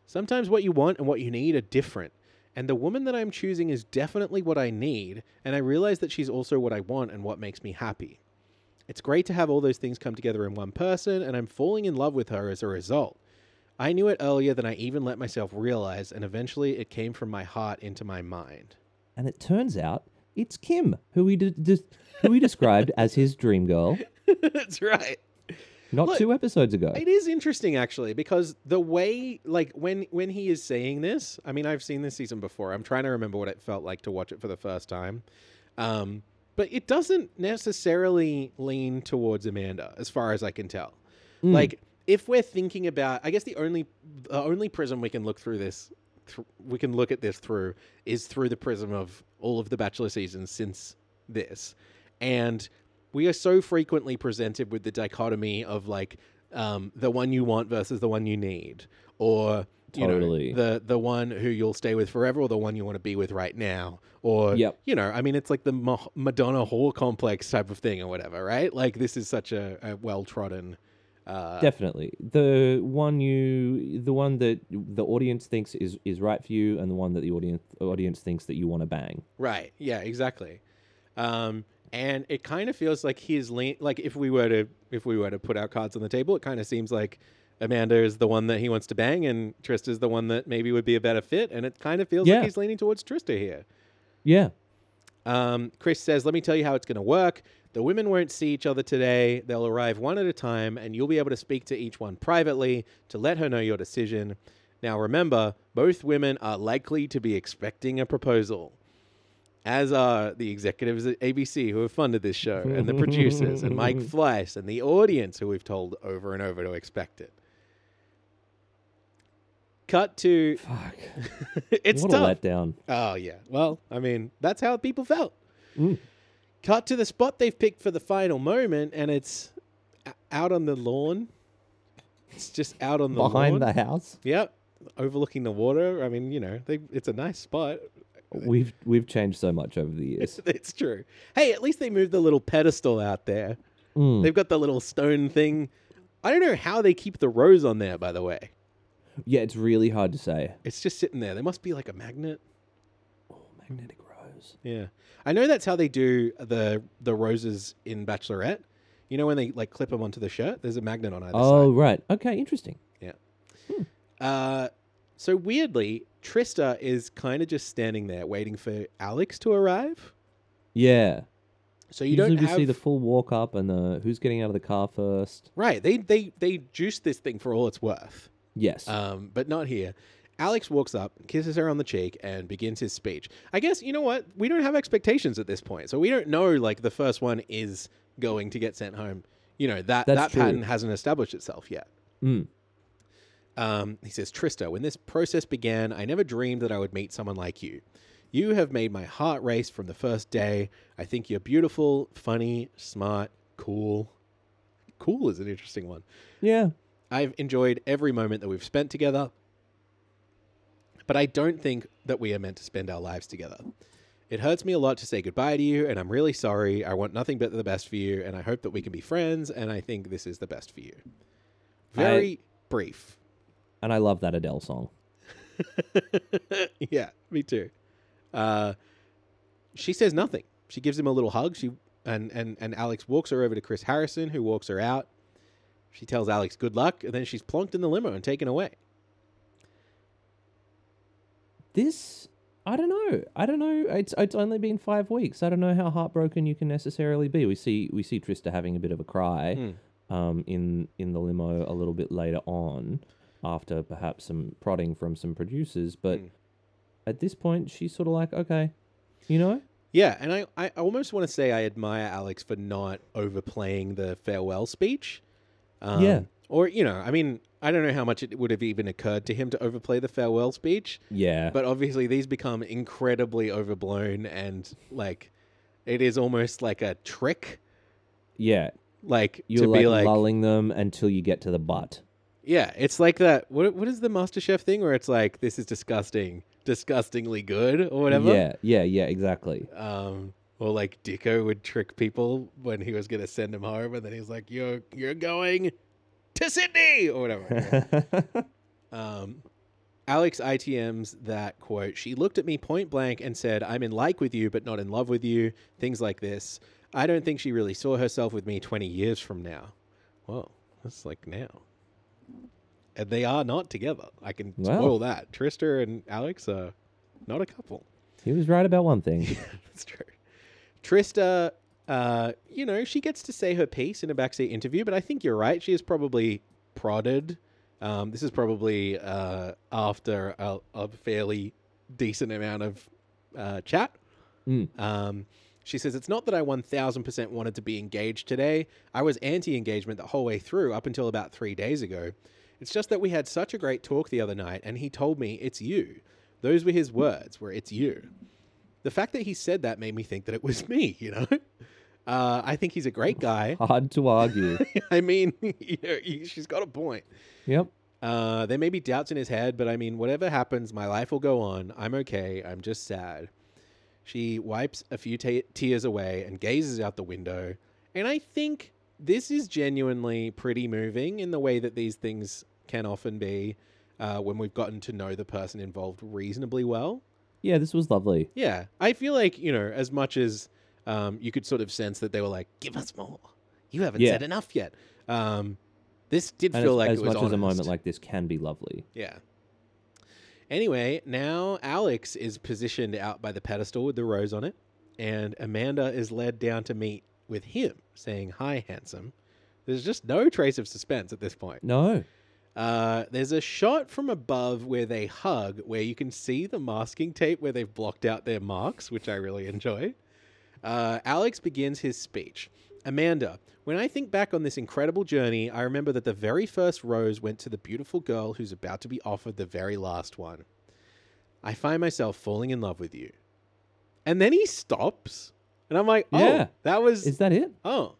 Sometimes what you want and what you need are different. And the woman that I'm choosing is definitely what I need, and I realize that she's also what I want and what makes me happy. It's great to have all those things come together in one person, and I'm falling in love with her as a result. I knew it earlier than I even let myself realize, and eventually it came from my heart into my mind. and it turns out it's Kim, who we de- de- who we described as his dream girl That's right. not Look, two episodes ago. It is interesting actually because the way like when when he is saying this, I mean I've seen this season before. I'm trying to remember what it felt like to watch it for the first time. Um but it doesn't necessarily lean towards Amanda as far as I can tell. Mm. Like if we're thinking about I guess the only the only prism we can look through this thr we can look at this through is through the prism of all of the bachelor seasons since this. And we are so frequently presented with the dichotomy of like um, the one you want versus the one you need, or you Totally. know the the one who you'll stay with forever, or the one you want to be with right now, or Yep. you know, I mean, it's like the Ma- Madonna whore complex type of thing, or whatever, right? Like this is such a, a well trodden. Uh, Definitely. The one you the one that the audience thinks is is right for you and the one that the audience audience thinks that you want to bang. Right. Yeah. Exactly. Um, and it kind of feels like he's lean. Like if we were to if we were to put our cards on the table, it kind of seems like Amanda is the one that he wants to bang, and Trista is the one that maybe would be a better fit. And it kind of feels Yeah. like he's leaning towards Trista here. Yeah. Um, Chris says, Let me tell you how it's going to work. The women won't see each other today. They'll arrive one at a time, and you'll be able to speak to each one privately to let her know your decision. Now, remember, both women are likely to be expecting a proposal, as are the executives at ABC who have funded this show, and the producers, and Mike Fleiss, and the audience who we've told over and over to expect it. Cut to. Fuck. it's what tough. a letdown. Oh yeah. Well, I mean, that's how people felt. Mm. Cut to the spot they've picked for the final moment, and it's out on the lawn. It's just out on the Behind lawn. the house. Yep, overlooking the water. I mean, you know, they, it's a nice spot. We've we've changed so much over the years. It's true. Hey, at least they moved the little pedestal out there. Mm. They've got the little stone thing. I don't know how they keep the rose on there. By the way, Yeah, it's really hard to say. it's just sitting there. There must be like a magnet. Oh, magnetic rose. Yeah, I know that's how they do the the roses in Bachelorette. You know when they like clip them onto the shirt? There's a magnet on either Oh, right. Okay, interesting. side. Uh, so weirdly, Trista is kind of just standing there waiting for Alex to arrive. Yeah. So you Usually don't we have see the full walk up and the who's getting out of the car first. right. They they they juice this thing for all it's worth. Yes. Um, but not here. Alex walks up, kisses her on the cheek, and begins his speech. I guess you know what? We don't have expectations at this point, so we don't know like the first one is going to get sent home. You know that That's that true. pattern hasn't established itself yet. Mm. Um, he says, Trista, when this process began, I never dreamed that I would meet someone like you. You have made my heart race from the first day. I think you're beautiful, funny, smart, cool. Cool is an interesting one. Yeah. I've enjoyed every moment that we've spent together, but I don't think that we are meant to spend our lives together. It hurts me a lot to say goodbye to you, and I'm really sorry. I want nothing but the best for you, and I hope that we can be friends, and I think this is the best for you. Very brief. And I love that Adele song. yeah, me too. Uh, she says nothing. She gives him a little hug. She and, and and Alex walks her over to Chris Harrison, who walks her out. She tells Alex good luck, and then she's plonked in the limo and taken away. This I don't know. I don't know. It's it's only been five weeks. I don't know how heartbroken you can necessarily be. We see we see Trista having a bit of a cry Hmm. um, in in the limo a little bit later on, after perhaps some prodding from some producers. But Hmm. at this point, she's sort of like, okay, you know, Yeah, and I, I almost want to say I admire Alex for not overplaying the farewell speech. Um, Yeah. Or, you know, I mean, I don't know how much it would have even occurred to him to overplay the farewell speech. yeah, But obviously, these become incredibly overblown and like it is almost like a trick. yeah. Like You're to like, be like, lulling them until you get to the butt. yeah, it's like that. What what is the MasterChef thing where it's like this is disgusting, disgustingly good or whatever? Yeah, yeah, yeah, exactly. Um, or like Dicko would trick people when he was gonna send him home, and then he's like, "You're you're going to Sydney" or whatever. Um, Alex ITM's that quote. She looked at me point blank and said, I'm in like with you, but not in love with you. Things like this. I don't think she really saw herself with me 20 years from now. Whoa, that's like now. And they are not together. I can Wow. spoil that. Trista and Alex are not a couple. he was right about one thing. That's true. Trista, uh, you know, she gets to say her piece in a backseat interview, but I think you're right. She is probably prodded. Um, this is probably uh, after a, a fairly decent amount of uh, chat. Mm. Um, she says, It's not that I 1000% wanted to be engaged today. I was anti engagement the whole way through up until about three days ago. It's just that we had such a great talk the other night, and he told me, It's you. Those were his words, were it's you. The fact that he said that made me think that it was me, you know? Uh, I think he's a great guy. Hard to argue. I mean, you know, he- she's got a point. yep. Uh, there may be doubts in his head, but I mean, whatever happens, my life will go on. I'm okay. I'm just sad. She wipes a few tears away and gazes out the window. And I think this is genuinely pretty moving in the way that these things can often be uh, when we've gotten to know the person involved reasonably well. Yeah, this was lovely. Yeah. I feel like, you know, as much as um, you could sort of sense that they were like, give us more. You haven't Yeah. said enough yet. Um, this did And feel as, like as it was much as a moment like this can be lovely. Yeah. Anyway, now Alex is positioned out by the pedestal with the rose on it, and Amanda is led down to meet with him, saying, Hi, handsome. There's just no trace of suspense at this point. No. Uh, there's a shot from above where they hug, where you can see the masking tape where they've blocked out their marks, which I really enjoy. Uh, Alex begins his speech. Amanda, when I think back on this incredible journey, I remember that the very first rose went to the beautiful girl who's about to be offered the very last one. I find myself falling in love with you. And then he stops, and I'm like, oh, Yeah. that was Is that it? Oh.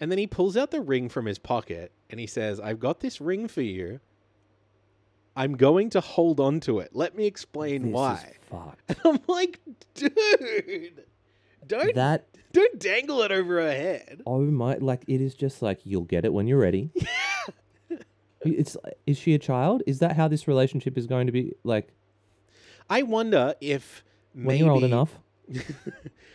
And then he pulls out the ring from his pocket and he says, I've got this ring for you. I'm going to hold on to it. Let me explain This is why. fucked. And I'm like, dude, don't That don't dangle it over her head. oh my like it is just like you'll get it when you're ready. It's is she a child? Is that how this relationship is going to be like I wonder if when you're old enough?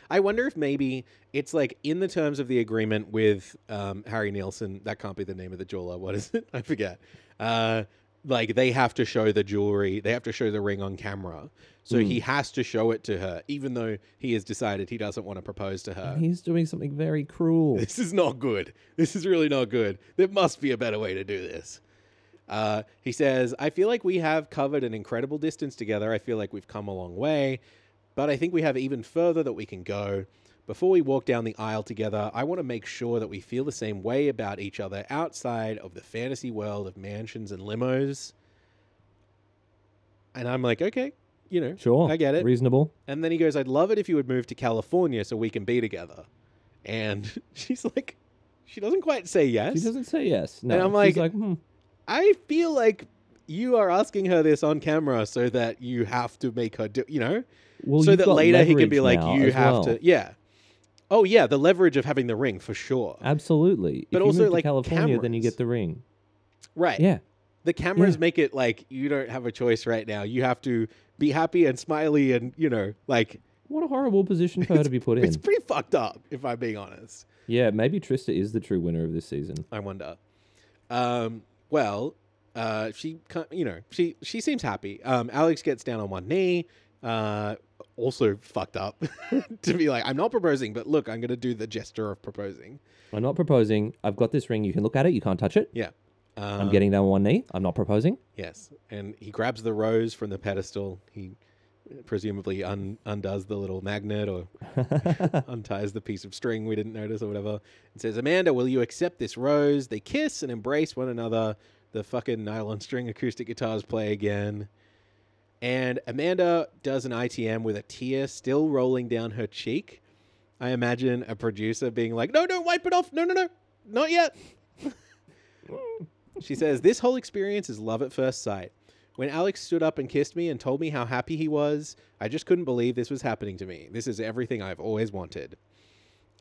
I wonder if maybe it's like in the terms of the agreement with um, Harry Nielsen. That can't be the name of the jeweler. What is it? I forget. Uh, like they have to show the jewelry. They have to show the ring on camera. So Hmm. he has to show it to her, even though he has decided he doesn't want to propose to her. He's doing something very cruel. This is not good. This is really not good. There must be a better way to do this. Uh, he says, I feel like we have covered an incredible distance together. I feel like we've come a long way, but I think we have even further that we can go. Before we walk down the aisle together, I want to make sure that we feel the same way about each other outside of the fantasy world of mansions and limos. And I'm like, okay, you know, Sure. I get it. Reasonable. And then he goes, I'd love it if you would move to California so we can be together. And she's like, she doesn't quite say yes. She doesn't say yes. No. I'm She's like- like, hmm. I feel like you are asking her this on camera so that you have to make her do, you know, Well, so that later he can be like, you have well. to, yeah. Oh, yeah, the leverage of having the ring for sure. Absolutely. But if also, like, California, then you get the ring. Right. Yeah. The cameras Yeah. make it like you don't have a choice right now. You have to be happy and smiley and, you know, like, What a horrible position for her to be put in. it's pretty fucked up, if I'm being honest. Yeah, maybe Trista is the true winner of this season. I wonder. Um, well, uh, she, you know, she she seems happy. Um, Alex gets down on one knee. Uh, also fucked up to be like, I'm not proposing, but look, I'm gonna do the gesture of proposing. I'm not proposing. I've got this ring. You can look at it. You can't touch it. Yeah. Um, I'm getting down on one knee. I'm not proposing. yes, and he grabs the rose from the pedestal. He presumably un- undoes the little magnet or unties the piece of string we didn't notice or whatever, and says, Amanda, will you accept this rose? They kiss and embrace one another. The fucking nylon string acoustic guitars play again. And Amanda does an ITM with a tear still rolling down her cheek. I imagine a producer being like, no, no, wipe it off. No, no, no, not yet. she says, This whole experience is love at first sight. When Alex stood up and kissed me and told me how happy he was, I just couldn't believe this was happening to me. This is everything I've always wanted.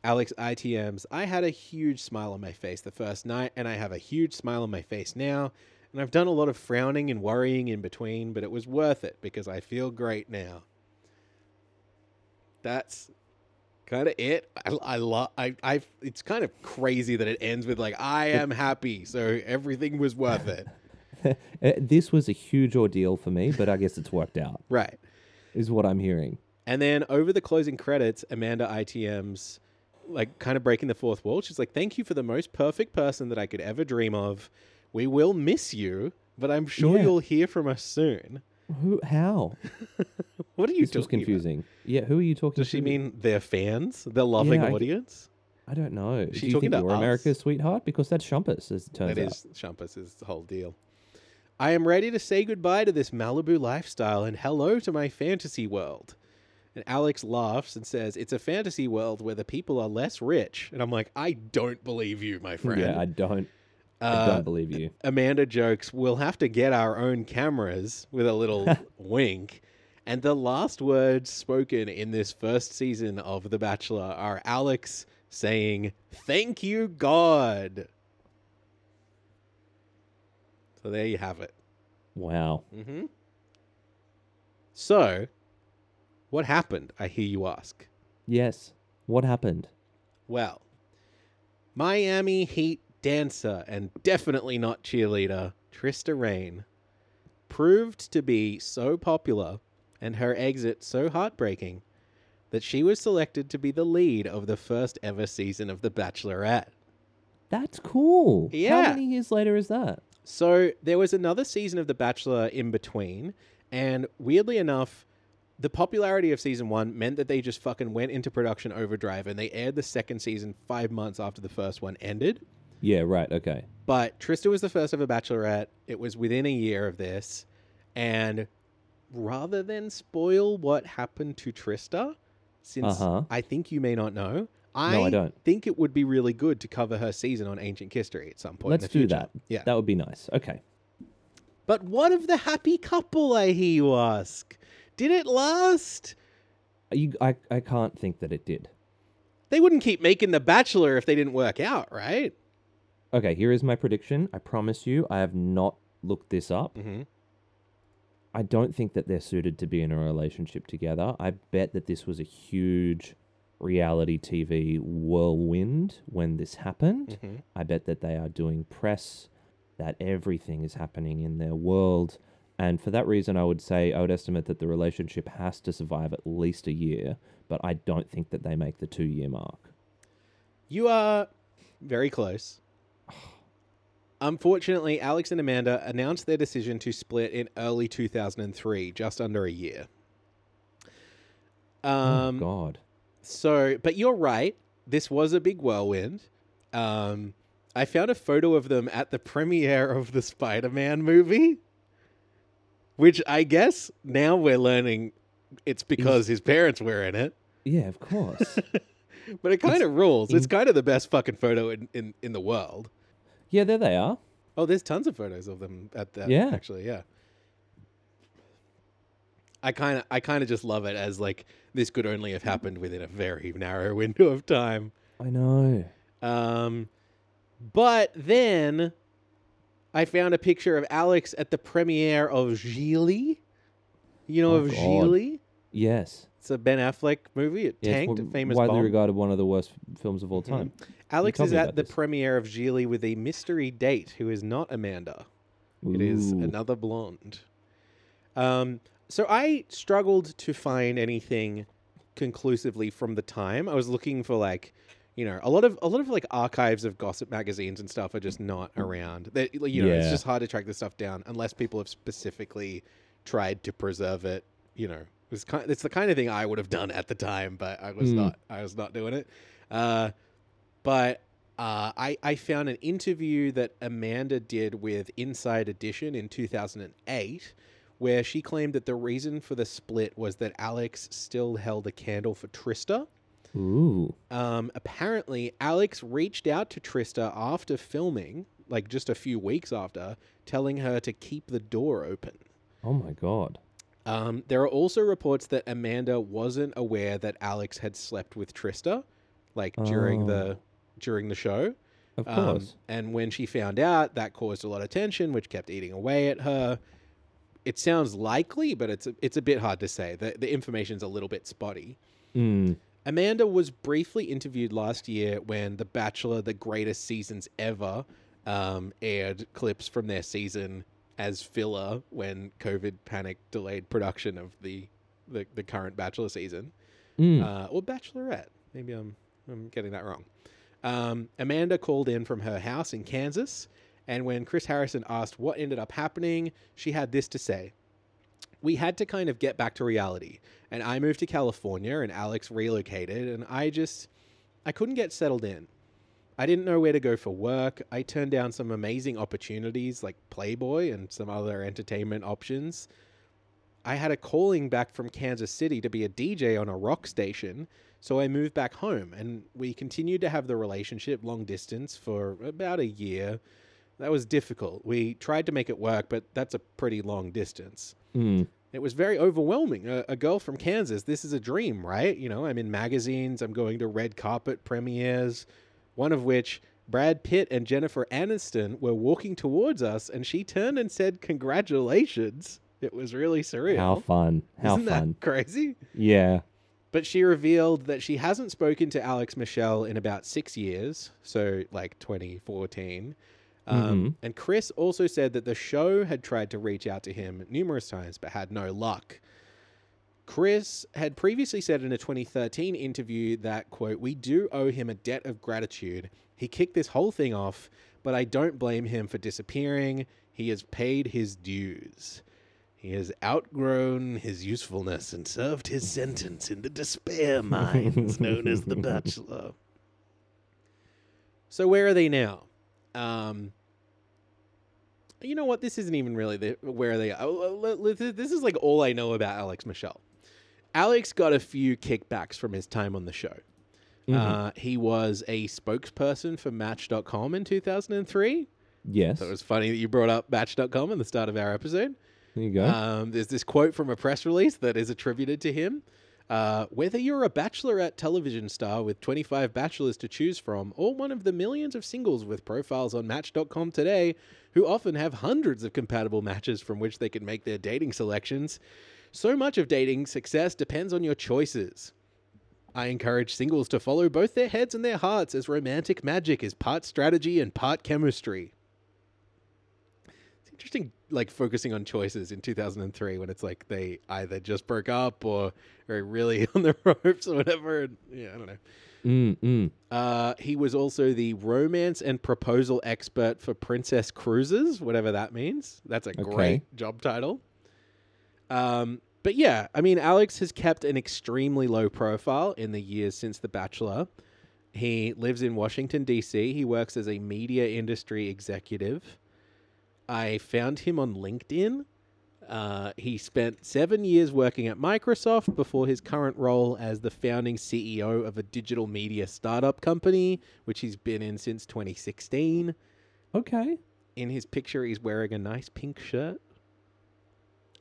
Alex ITMs, I had a huge smile on my face the first night, and I have a huge smile on my face now. And I've done a lot of frowning and worrying in between, but it was worth it because I feel great now. That's kind of it. I, I love. I. I. It's kind of crazy that it ends with like I am happy, so everything was worth it. Uh, this was a huge ordeal for me, but I guess it's worked out, right. is what I'm hearing. And then over the closing credits, Amanda ITM's like kind of breaking the fourth wall. She's like, "Thank you for the most perfect person that I could ever dream of. We will miss you, but I'm sure Yeah. you'll hear from us soon." Who? How? What are you This was talking about? confusing. Yeah, who are you talking Does she to? mean their fans, their loving Yeah, I- audience? I don't know. Is Do she you talking think to you're us? America's sweetheart? Because that's Shumpus, as it turns That out. is Shumpus is the whole deal. I am ready to say goodbye to this Malibu lifestyle and hello to my fantasy world. And Alex laughs and says, It's a fantasy world where the people are less rich. And I'm like, I don't believe you, my friend. Yeah, I don't. I Uh, don't believe you. Amanda jokes, We'll have to get our own cameras with a little wink. And the last words spoken in this first season of The Bachelor are Alex saying, Thank you, God. So there you have it. Wow. Mm-hmm. So, what happened? I hear you ask. Yes. What happened? Well, Miami Heat dancer and definitely not cheerleader Trista Rehn proved to be so popular and her exit so heartbreaking that she was selected to be the lead of the first ever season of The Bachelorette. That's cool. Yeah. How many years later is that? So there was another season of The Bachelor in between, and weirdly enough, the popularity of season one meant that they just fucking went into production overdrive and they aired the second season five months after the first one ended. Yeah, right. Okay. But Trista was the first ever Bachelorette. It was within a year of this. And rather than spoil what happened to Trista, since Uh-huh. I think you may not know, I, No, I don't. think it would be really good to cover her season on ancient history at some point. Let's in the do future. that. Yeah. That would be nice. Okay. But what of the happy couple, I hear you ask? Did it last? You, I, I can't think that it did. They wouldn't keep making The Bachelor if they didn't work out, right? Okay, here is my prediction. I promise you, I have not looked this up. Mm-hmm. I don't think that they're suited to be in a relationship together. I bet that this was a huge reality TV whirlwind when this happened. Mm-hmm. I bet that they are doing press, that everything is happening in their world. And for that reason, I would say, I would estimate that the relationship has to survive at least a year, but I don't think that they make the two year mark. You are very close. Unfortunately, Alex and Amanda announced their decision to split in early 2003, just under a year. Um, oh, God. So, but you're right. This was a big whirlwind. Um, I found a photo of them at the premiere of the Spider Man movie, which I guess now we're learning it's because his parents were in it. Yeah, of course. But it kind of rules. It's kind of the best fucking photo in, in, in the world. yeah, there they are. Oh, there's tons of photos of them at that. Yeah. actually, yeah. I kind of, I kind of just love it as like this could only have happened within a very narrow window of time. I know. Um, but then I found a picture of Alex at the premiere of Gigli. You know Oh, of God. Gigli? Yes. It's a Ben Affleck movie. It it's tanked, a famous widely bomb. regarded one of the worst films of all Mhm. time. Alex is at the this. premiere of Gigli with a mystery date who is not Amanda. It is another blonde. Um, so I struggled to find anything conclusively from the time. I was looking for like, you know, a lot of a lot of like archives of gossip magazines and stuff are just not around. They, you know, it's just hard to track this stuff down unless people have specifically tried to preserve it. You know, it's kind. It's the kind of thing I would have done at the time, but I was Mm. not. I was not doing it. Uh, but uh, I, I found an interview that Amanda did with Inside Edition in 2008, where she claimed that the reason for the split was that Alex still held a candle for Trista. Ooh. Um, apparently, Alex reached out to Trista after filming, like just a few weeks after, telling her to keep the door open. Oh my god. Um, there are also reports that Amanda wasn't aware that Alex had slept with Trista, like during the during the show. Of Um, course. and when she found out, that caused a lot of tension, which kept eating away at her. It sounds likely, but it's a, it's a bit hard to say. The, the information's a little bit spotty. Mm. Amanda was briefly interviewed last year when The Bachelor, the greatest seasons ever, um, aired clips from their season as filler when COVID panic delayed production of the, the, the current Bachelor season Mm. uh, or Bachelorette. Maybe I'm I'm getting that wrong. Um, Amanda called in from her house in Kansas, and when Chris Harrison asked what ended up happening, she had this to say. We had to kind of get back to reality, and I moved to California, and Alex relocated, and I just I couldn't get settled in. I didn't know where to go for work. I turned down some amazing opportunities like Playboy and some other entertainment options. I had a calling back from Kansas City to be a DJ on a rock station, so I moved back home and we continued to have the relationship long distance for about a year. That was difficult. We tried to make it work, but that's a pretty long distance. Mm. It was very overwhelming. A, a girl from Kansas, this is a dream, right? You know, I'm in magazines, I'm going to red carpet premieres, one of which Brad Pitt and Jennifer Aniston were walking towards us, and she turned and said, Congratulations. It was really surreal. How fun. How Isn't fun. that crazy? Yeah. But she revealed that she hasn't spoken to Alex Michel in about six years, so like 2014. Um, And Chris also said that the show had tried to reach out to him numerous times but had no luck. Chris had previously said in a 2013 interview that, quote, we do owe him a debt of gratitude. He kicked this whole thing off, but I don't blame him for disappearing. He has paid his dues. He has outgrown his usefulness and served his sentence in the despair mines known as the Bachelor. So where are they now? Um, you know what? This isn't even really the, where they are. Oh, let- This is like all I know about Alex Michel. Alex got a few kickbacks from his time on the show. Mhm. Uh, he was a spokesperson for Match.com in 2003. yes. So it was funny that you brought up Match.com in the start of our episode. there you go. Um, there's this quote from a press release that is attributed to him. Uh, whether you're a bachelorette television star with 25 bachelors to choose from, or one of the millions of singles with profiles on Match.com today, who often have hundreds of compatible matches from which they can make their dating selections, so much of dating success depends on your choices. I encourage singles to follow both their heads and their hearts, as romantic magic is part strategy and part chemistry. Interesting, like focusing on choices in 2003 when it's like they either just broke up or are really on the ropes or whatever. And, yeah, I don't know. mm, mm. Uh, he was also the romance and proposal expert for Princess Cruises, whatever that means. That's a Okay. great job title. Um, but yeah, I mean, Alex has kept an extremely low profile in the years since The Bachelor. He lives in Washington, D.C., he works as a media industry executive. I found him on LinkedIn. Uh, he spent seven years working at Microsoft before his current role as the founding CEO of a digital media startup company, which he's been in since 2016. Okay. In his picture, he's wearing a nice pink shirt.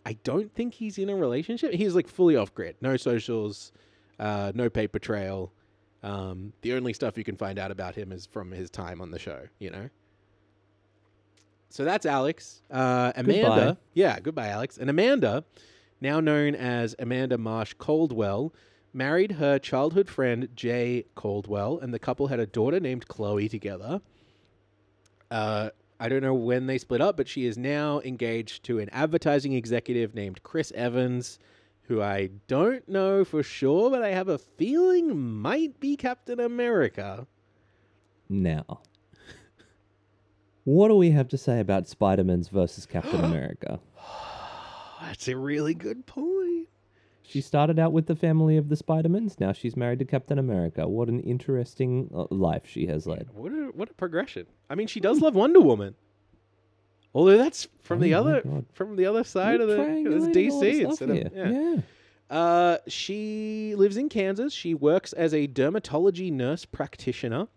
I don't think he's in a relationship. He's like fully off grid, no socials, uh, no paper trail. Um, the only stuff you can find out about him is from his time on the show, you know? So that's Alex. Uh, Amanda. Goodbye. Yeah, goodbye, Alex. And Amanda, now known as Amanda Marsh Caldwell, married her childhood friend Jay Caldwell, and the couple had a daughter named Chloe together. Uh, I don't know when they split up, but she is now engaged to an advertising executive named Chris Evans, who I don't know for sure, but I have a feeling might be Captain America. Now, what do we have to say about Spider-Man's versus Captain America? That's a really good point. She started out with the family of the Spider-Mans. Now she's married to Captain America. What an interesting uh, life she has led. What a what a progression. I mean, she does love Wonder Woman. Although that's from Oh the other God. from the other side We're of the it's triangulating all the DC instead of yeah. yeah. Uh, she lives in Kansas. She works as a dermatology nurse practitioner.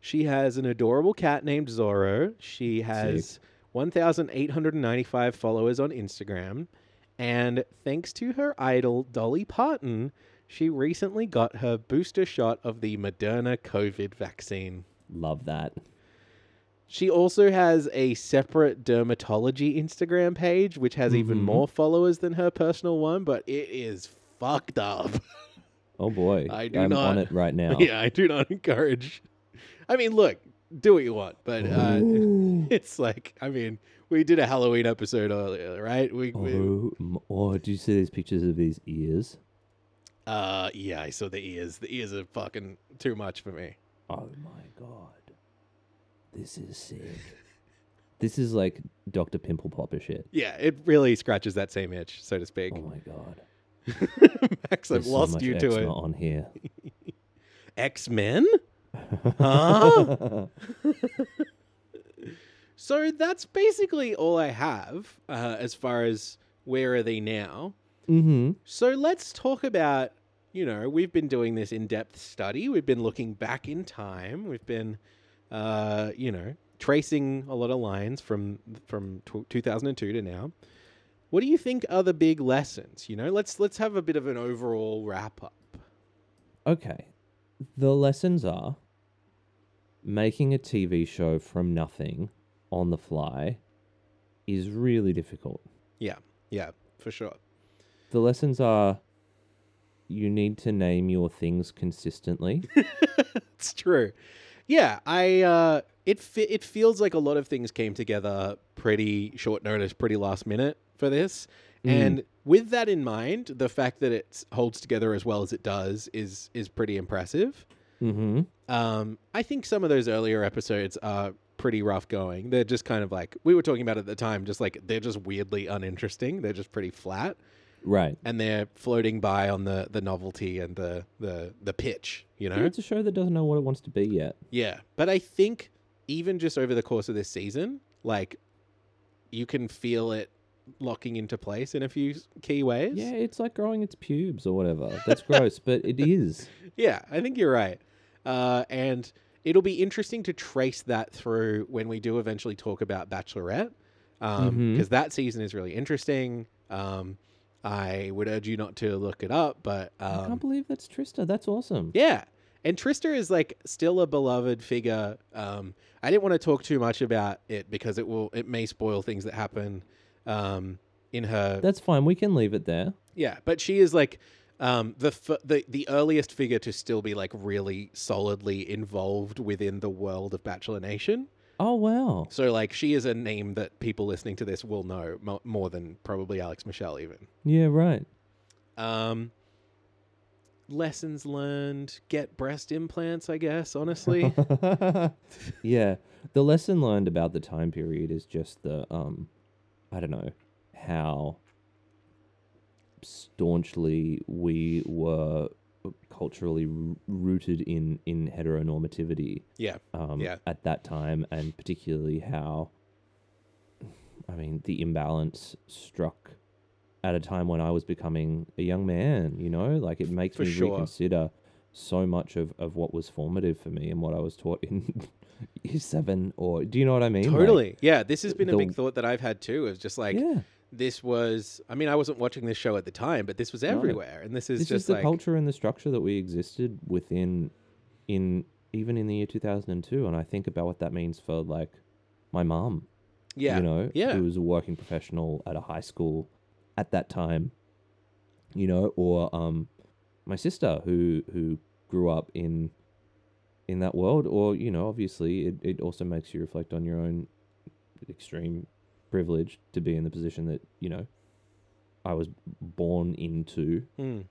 She has an adorable cat named Zorro. She has 1,895 followers on Instagram. And thanks to her idol, Dolly Parton, she recently got her booster shot of the Moderna COVID vaccine. Love that. She also has a separate dermatology Instagram page, which has even Mhm. more followers than her personal one, but it is fucked up. Oh boy. I do I'm not- on it right now. yeah, I do not encourage. I mean, look, do what you want, but uh, it's like, I mean, we did a Halloween episode earlier, right? We, we Oh, oh, do you see these pictures of these ears? uh, yeah, I saw the ears. The ears are fucking too much for me. Oh my god. This is sick. this is like Dr. Pimple Popper shit. Yeah, it really scratches that same itch, so to speak. Oh my god. Max, I've There's so lost much you to eczema it. on here. X Men? Huh? So that's basically all I have uh, as far as where are they now. mm-hmm. So let's talk about, you know, we've been doing this in depth study. We've been looking back in time. We've been, uh, you know, tracing a lot of lines from from tw 2002 to now. What do you think are the big lessons? You know, let's let's have a bit of an overall wrap up. Okay. The lessons are making a TV show from nothing on the fly is really difficult. Yeah, yeah, for sure. The lessons are you need to name your things consistently. it's true. Yeah, I uh it fe- it feels like a lot of things came together pretty short notice, pretty last minute for this. Mm. And with that in mind, the fact that it holds together as well as it does is is pretty impressive. Mm-hmm. Um, I think some of those earlier episodes are pretty rough going. They're just kind of like we were talking about at the time, just like they're just weirdly uninteresting. They're just pretty flat, Right. and they're floating by on the the novelty and the the the pitch. You know, Yeah, it's a show that doesn't know what it wants to be yet. yeah. But I think even just over the course of this season, like you can feel it locking into place in a few key ways. Yeah, it's like growing its pubes or whatever. That's gross, but it is. Yeah, I think you're right. Uh, and it'll be interesting to trace that through when we do eventually talk about Bachelorette, Um because Mhm. that season is really interesting. Um, I would urge you not to look it up, but I um, can't believe that's Trista. That's awesome. yeah. And Trista is like still a beloved figure. Um, I didn't want to talk too much about it because it will it may spoil things that happen um, in her That's fine. We can leave it there. yeah, but she is like um, the f- the the earliest figure to still be like really solidly involved within the world of Bachelor Nation. Oh wow. So like she is a name that people listening to this will know mo- more than probably Alex Michel even. Yeah, right. Um, lessons learned: get breast implants. I guess honestly, yeah. The lesson learned about the time period is just the um I don't know how staunchly we were culturally rooted in in heteronormativity yeah, um, Yeah. at that time, and particularly how, I mean, the imbalance struck at a time when I was becoming a young man. You know, like it makes For me sure. reconsider so much of, of what was formative for me and what I was taught in year seven. Or do you know what I mean? Like, totally. yeah, this has been a big thought that I've had too. Of just like yeah, this was. I mean, I wasn't watching this show at the time, but this was everywhere, and this is this just is the like culture and the structure that we existed within, in even in the year two thousand and two. And I think about what that means for like my mom yeah, you know, yeah. who was a working professional at a high school at that time, you know, or um, my sister who who grew up in in that world, or you know, obviously, it it also makes you reflect on your own extreme privilege to be in the position that you know I was born into. Mm.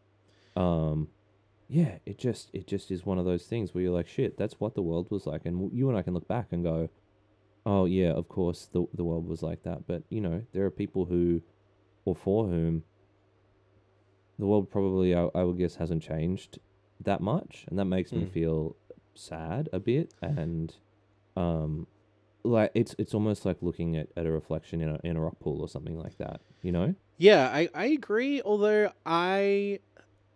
Um, yeah, it just it just is one of those things where you're like, shit, that's what the world was like, and you and I can look back and go, oh yeah, of course the the world was like that, but you know there are people who, or for whom, the world probably I, I would guess hasn't changed that much, and that makes me Mm. feel sad a bit, and um, like it's it's almost like looking at, at a reflection in a in a rock pool or something like that, you know? Yeah, I, I agree. Although I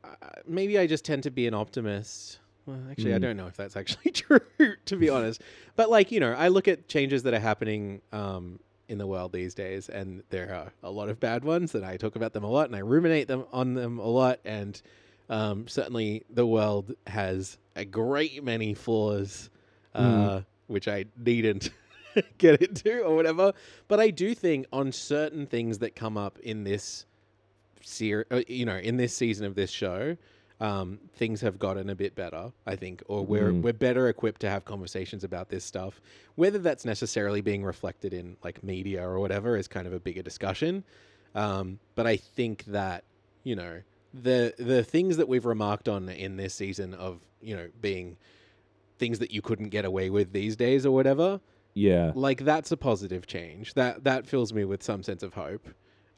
uh, maybe I just tend to be an optimist. Well, actually, I Mm. don't know if that's actually true, to be honest. But like you know, I look at changes that are happening um, in the world these days, and there are a lot of bad ones, and I talk about them a lot, and I ruminate them on them a lot, and um, certainly the world has a great many flaws, uh, which I needn't get into or whatever. But I do think on certain things that come up in this ser- uh, you know, in this season of this show, um, things have gotten a bit better, I think, or we're Mm. we're better equipped to have conversations about this stuff. Whether that's necessarily being reflected in like media or whatever is kind of a bigger discussion. Um, but I think that you know the the things that we've remarked on in this season of you know being things that you couldn't get away with these days or whatever Yeah. like that's a positive change that that fills me with some sense of hope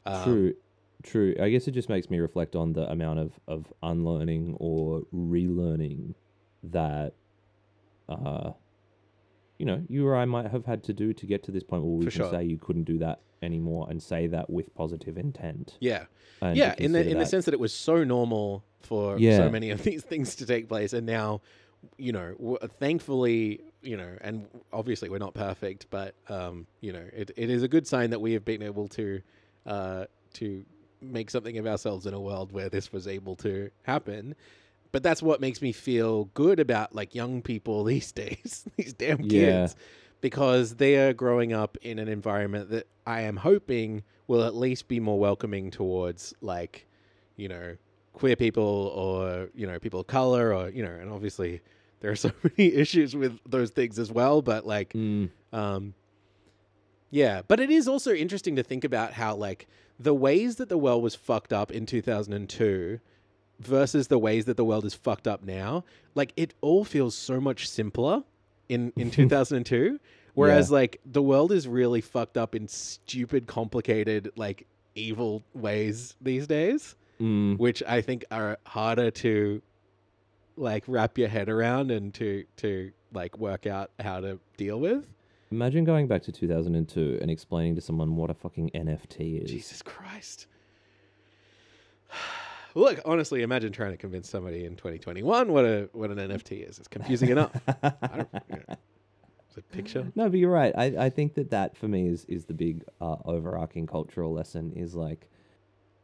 um, True, true. I guess it just makes me reflect on the amount of, of unlearning or relearning that, uh, you know, you or I might have had to do to get to this point where we can sure. say you couldn't do that anymore and say that with positive intent. yeah And yeah in the in the sense that it was so normal for Yeah. so many of these things to take place and now you know w- thankfully you know and obviously we're not perfect but um you know it, it is a good sign that we have been able to uh to make something of ourselves in a world where this was able to happen but that's what makes me feel good about like young people these days these damn kids Yeah. because they are growing up in an environment that I am hoping will at least be more welcoming towards like, you know, queer people or, you know, people of color or, you know, and obviously there are so many issues with those things as well. But like, Mm. um, yeah, but it is also interesting to think about how like the ways that the world was fucked up in 2002 versus the ways that the world is fucked up now. Like it all feels so much simpler in in 2002 whereas like the world is really fucked up in stupid complicated like evil ways these days Mm. which I think are harder to like wrap your head around and to to like work out how to deal with. Imagine going back to 2002 and explaining to someone what a fucking NFT is. Jesus Christ. Look, honestly, imagine trying to convince somebody in 2021 what a what an NFT is. It's confusing enough. I don't, you know, it's a picture. No, but you're right. I, I think that that for me is is the big uh, overarching cultural lesson is like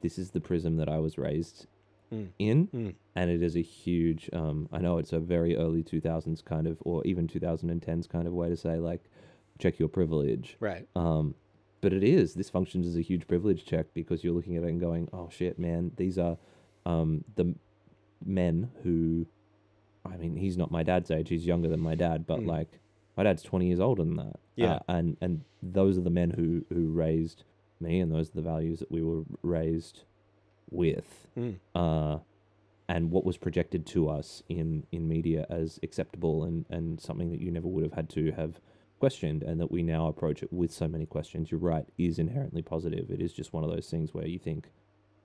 this is the prism that I was raised Mm. in, Mm. and it is a huge. Um, I know it's a very early 2000s kind of, or even 2010s kind of way to say like check your privilege. Right. Um, but it is. This functions as a huge privilege check because you're looking at it and going, "Oh shit, man! These are um, the men who, I mean, he's not my dad's age. He's younger than my dad, but Mm. like my dad's 20 years older than that. Yeah. Uh, and and those are the men who who raised me, and those are the values that we were raised with. Mm. Uh, and what was projected to us in in media as acceptable and and something that you never would have had to have questioned and that we now approach it with so many questions you're right is inherently positive it is just one of those things where you think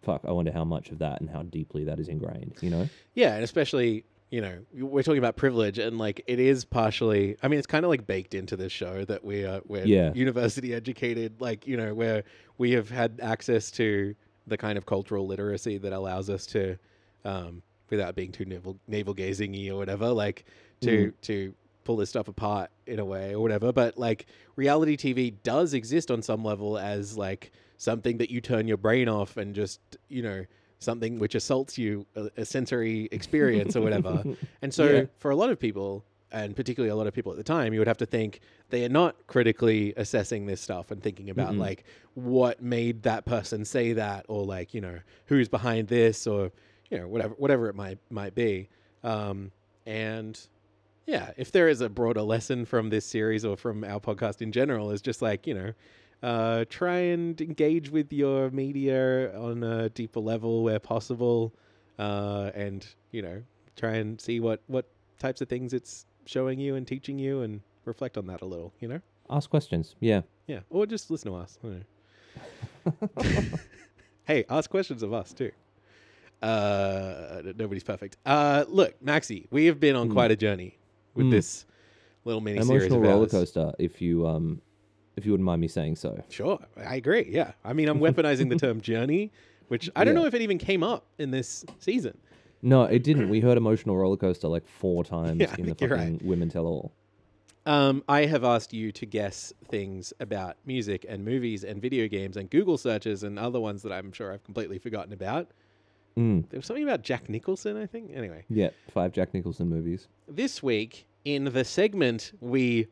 fuck i wonder how much of that and how deeply that is ingrained you know Yeah, and especially you know we're talking about privilege, and like it is partially. I mean, it's kind of like baked into this show that we are we're Yeah. university educated. Like you know where we have had access to the kind of cultural literacy that allows us to, um, without being too navel navel gazingy or whatever, like to to pull this stuff apart in a way or whatever. But like reality TV does exist on some level as like something that you turn your brain off and just you know something which assaults you a, a sensory experience or whatever. And so Yeah. for a lot of people and particularly a lot of people at the time, you would have to think they are not critically assessing this stuff and thinking about Mm-mm. like what made that person say that or like, you know, who's behind this or you know, whatever whatever it might might be. Um and yeah, if there is a broader lesson from this series or from our podcast in general, is just like, you know, uh, try and engage with your media on a deeper level where possible, uh, and you know, try and see what what types of things it's showing you and teaching you, and reflect on that a little. You know, ask questions yeah yeah, or just listen to us. I don't know. hey, ask questions of us too. Uh, nobody's perfect. Uh, look, Maxi, we have been on Mm. quite a journey with Mm. this little mini emotional of roller coaster if you um if you wouldn't mind me saying so Sure, I agree. Yeah, I mean, I'm weaponizing the term journey, which I don't Yeah. know if it even came up in this season. No it didn't we heard emotional roller coaster like four times Yeah, I in the think you're right. fucking women tell all Um, I have asked you to guess things about music and movies and video games and Google searches and other ones that I'm sure I've completely forgotten about. mm. There was something about Jack Nicholson, I think. Anyway, yeah five jack nicholson movies this week in the segment we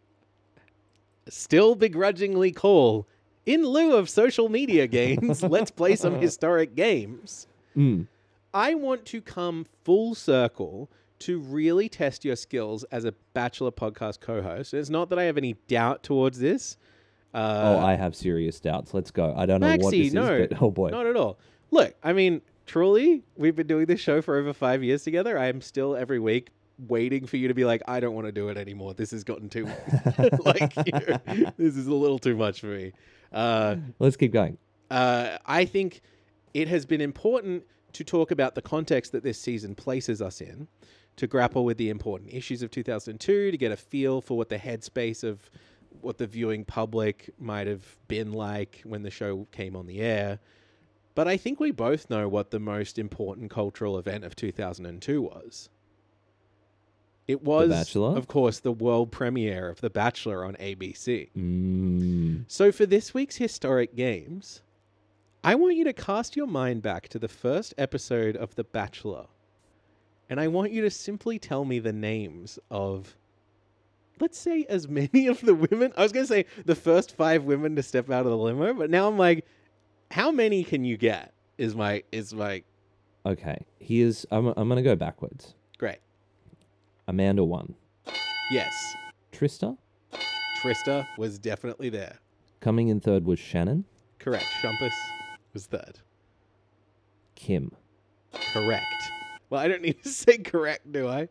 still begrudgingly call in lieu of social media games, let's play some historic games. mm. I want to come full circle to really test your skills as a Bachelor podcast co host. It's not that I have any doubt towards this. Uh, oh i have serious doubts let's go i don't know what this no, is but oh boy Not at all. Look, I mean, truly, we've been doing this show for over five years together. I am still every week waiting for you to be like, I don't want to do it anymore. This has gotten too, like, you know, this is a little too much for me. Uh, let's keep going uh, I think it has been important to talk about the context that this season places us in, to grapple with the important issues of 2002, to get a feel for what the headspace of what the viewing public might have been like when the show came on the air. But I think we both know what the most important cultural event of 2002 was. It was, of course, the world premiere of The Bachelor on ABC. mm. So for this week's historic games, I want you to cast your mind back to the first episode of The Bachelor. And I want you to simply tell me the names of let's say as many of the women. I was going to say the first 5 women to step out of the limo, but now I'm like how many can you get? Is my is my okay here's i'm, I'm gonna go backwards great. Amanda won. Yes. Trista. Trista was definitely there. Coming in third was Shannon. Correct. Shumpus was that? Kim. Correct. Well, I don't need to say correct, do I?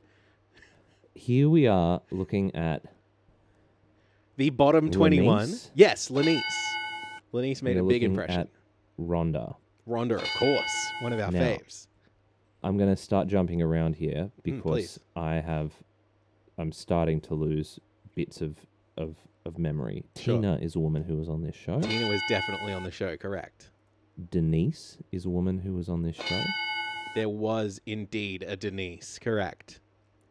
Here we are looking at The bottom 21. LaNease? Yes, LaNease. LaNease made we're a big looking impression. at Rhonda. Rhonda, of course. One of our Now, faves. I'm going to start jumping around here because Mm, please. I have I'm starting to lose bits of of of memory. Sure. Tina is a woman who was on this show. Tina was definitely on the show, correct. Denise is a woman who was on this show. There was indeed a Denise, correct.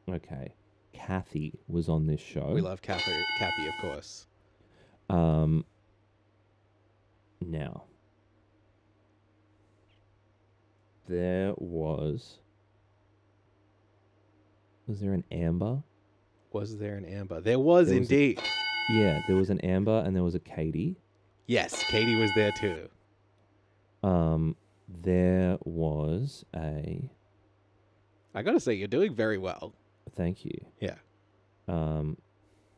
Okay. Kathy was on this show. We love Kathy, Kathy, of course. Um, now, there was. Was there an Amber? Was there an Amber? There was There was a- indeed. Yeah, there was an Amber and there was a Katie. Yes, Katie was there too. Um, there was a. I gotta say, you're doing very well. Thank you. Yeah. Um,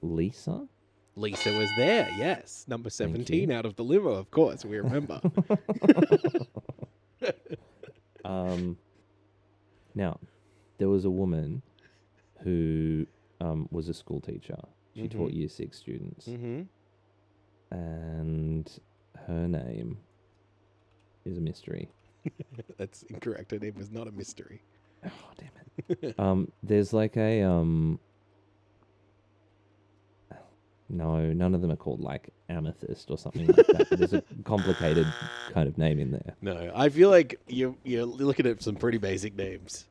Lisa. Lisa was there, yes. Number 17 out of the limo, of course, we remember. Um, now, there was a woman who um, was a school teacher. She taught Mhm. year six students, mm-hmm. and her name is a mystery. That's incorrect. Her name was not a mystery. Oh damn it! um, there's like a um. No, none of them are called like amethyst or something like that. there's a complicated kind of name in there. No, I feel like you're, you're looking at some pretty basic names.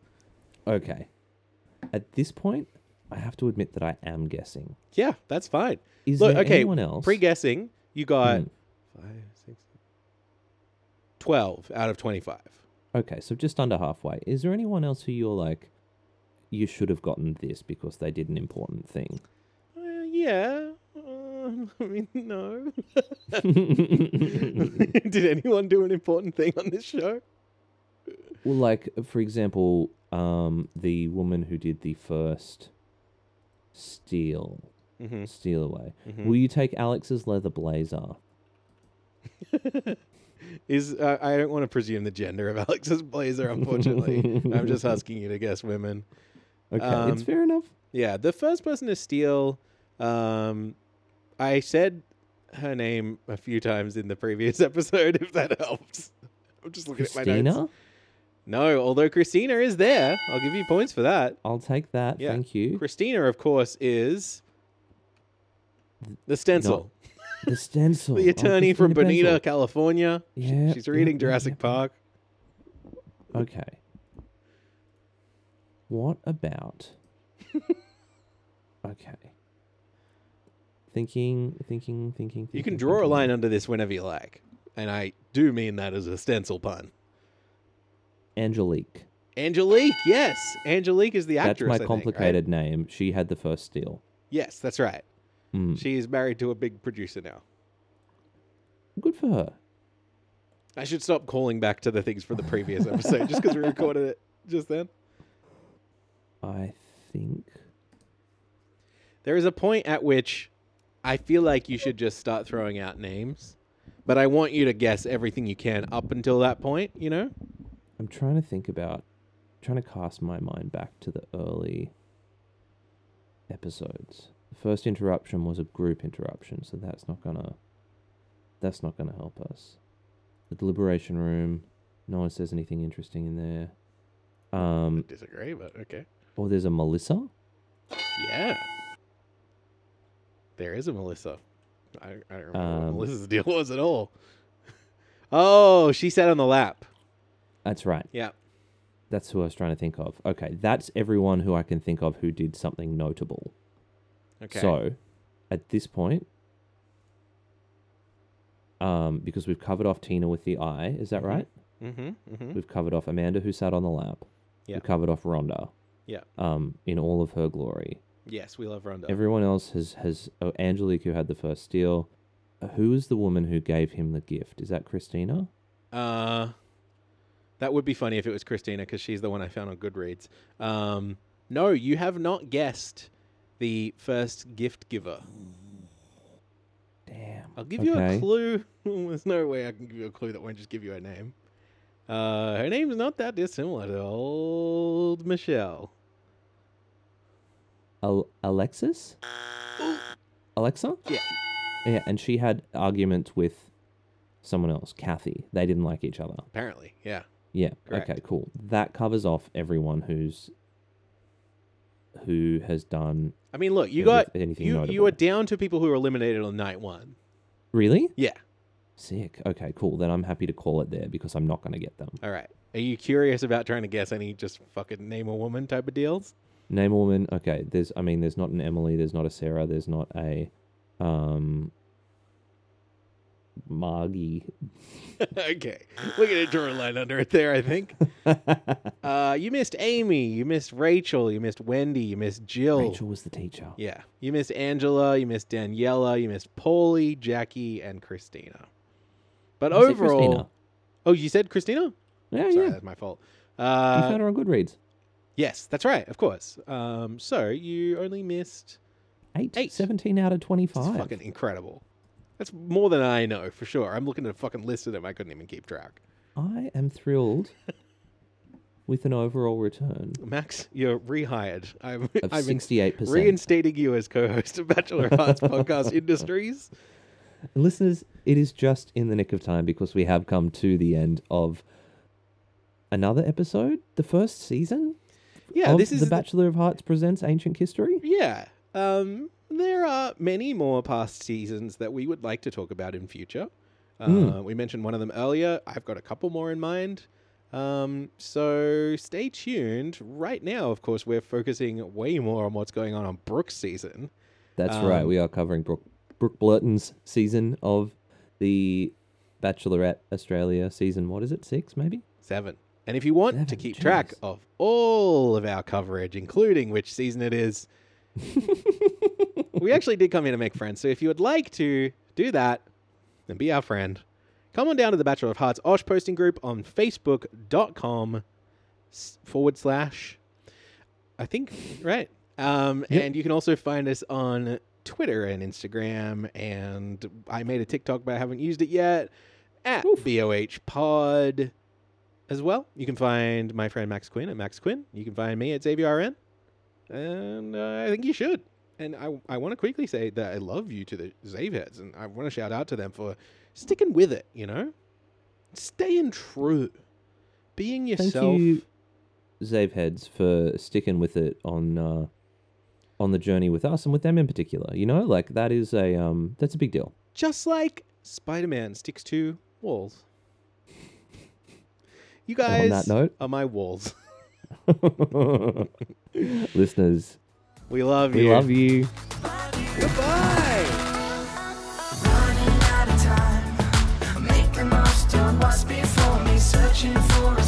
Okay. At this point, I have to admit that I am guessing. Yeah, that's fine. Is Look, there okay, anyone else? Pre guessing, you got Hmm. five, six, 12 out of 25. Okay, so just under halfway. Is there anyone else who you're like, you should have gotten this because they did an important thing? Uh, yeah. Uh, I mean, no. Did anyone do an important thing on this show? Well, like for example, um, the woman who did the first steal, Mm-hmm. steal away. Will you take Alex's leather blazer? Is uh, I don't want to presume the gender of Alex's blazer, unfortunately. I'm just asking you to guess women. Okay, it's Um, fair enough. Yeah, the first person to steal. Um, I said her name a few times in the previous episode. If that helps, I'm just looking at my notes. Christina, No, although Christina is there, I'll give you points for that. I'll take that. Yeah. Thank you. Christina, of course, is the stencil, The stencil. the Oh, attorney from Bonita, Benzel. California. She- Yeah, she's reading yeah, Jurassic yeah. Park. Okay. What about? okay. Thinking, thinking, thinking. You can thinking, draw a line under this whenever you like, and I do mean that as a stencil pun. Angelique. Angelique, yes, Angelique is the actress. That's my I think, right? complicated name. She had the first steal. Yes, that's right. Mm. She is married to a big producer now. Good for her. I should stop calling back to the things from the previous episode just because we recorded it just then. I think. There is a point at which I feel like you should just start throwing out names, but I want you to guess everything you can up until that point, you know? I'm trying to think about. Trying to cast my mind back to the early episodes. First interruption was a group interruption, so that's not gonna. That's not gonna help us. The deliberation room. No one says anything interesting in there. Um, disagree, but okay. or there's a Melissa. Yeah. There is a Melissa. I, I don't remember Um, what Melissa's deal was at all. Oh, she sat on the lap. That's right. Yeah. That's who I was trying to think of. Okay, that's everyone who I can think of who did something notable. Okay. So, at this point, um, because we've covered off Tina with the eye, is that Mhm. right? mm-hmm, mm-hmm. We've covered off Amanda who sat on the lap. Yeah. We've covered off Rhonda. Yeah. Um, in all of her glory. Yes, we love Rhonda. Everyone else has has oh, Angelique who had the first steal. Who is the woman who gave him the gift? Is that Christina? Uh, that would be funny if it was Christina because she's the one I found on Goodreads. Um, No, you have not guessed the first gift giver. Damn. I'll give you a Okay. clue. There's no way I can give you a clue that won't just give you a name. Uh, her name's not that dissimilar to old Michel. Al- Alexis? Alexa? Yeah. Yeah, and she had arguments with someone else, Kathy. They didn't like each other. Apparently, yeah. Yeah. Correct. Okay, cool. That covers off everyone who's who has done I mean, look, you got anything you you are down to people who were eliminated on night one. Really? Yeah. Sick. Okay, cool. Then I'm happy to call it there because I'm not going to get them. All right. Are you curious about trying to guess any just fucking name a woman type of deals? Name a woman. Okay, there's I mean there's not an Emily, there's not a Sarah, there's not a um Margie. okay, we're gonna draw a line under it there. I think. Uh, you missed Amy. You missed Rachel. You missed Wendy. You missed Jill. Rachel was the teacher. Yeah. You missed Angela. You missed Daniela. You missed Polly, Jackie, and Christina. But I overall, Christina. oh, you said Christina? Yeah, Sorry, yeah. that's my fault. you Uh, found her on Goodreads. yes, that's right. Of course. Um, so you only missed. Eight. eight. 17 out of It's 25. fucking incredible. That's more than I know for sure. I'm looking at a fucking list of them. I couldn't even keep track. I am thrilled with an overall return Max, you're rehired. I'm, of I'm 68%. reinstating you as co-host of Bachelor of Hearts Podcast Industries. And listeners, it is just in the nick of time because we have come to the end of another episode, the first season Yeah, of this is The Bachelor of Hearts Presents Ancient History. Yeah. Um, there are many more past seasons that we would like to talk about in future. Uh, Mm. We mentioned one of them earlier. I've got a couple more in mind. Um, so stay tuned. Right now, of course, we're focusing way more on what's going on on Brooke's season. That's right. Um, We are covering Brooke, Brooke Blurton's season of the Bachelorette Australia season. What is it? Six, maybe? Seven. And if you want to Seven, keep track of all of our coverage, including which season it is, we actually did come here to make friends. So if you would like to do that, then be our friend. Come on down to the Bachelor of Hearts Osh posting group on facebook.com forward slash, I think, right. Um, Yep. And you can also find us on Twitter and Instagram. And I made a TikTok, but I haven't used it yet at BOH Pod as well. You can find my friend Max Quinn at Max Quinn. You can find me at XavierRN. And uh, I think you should. And I, I want to quickly say that I love you to the Zaveheads, and I want to shout out to them for sticking with it, you know? Staying true. Being yourself. Thank you, Zave Heads, for sticking with it on uh, on the journey with us and with them in particular. You know, like that is a um that's a big deal. Just like Spider Man sticks to walls. You on guys that note- are my walls. Listeners, We love we you. We love you. Goodbye. Running out of time, make the most of what's before me, searching for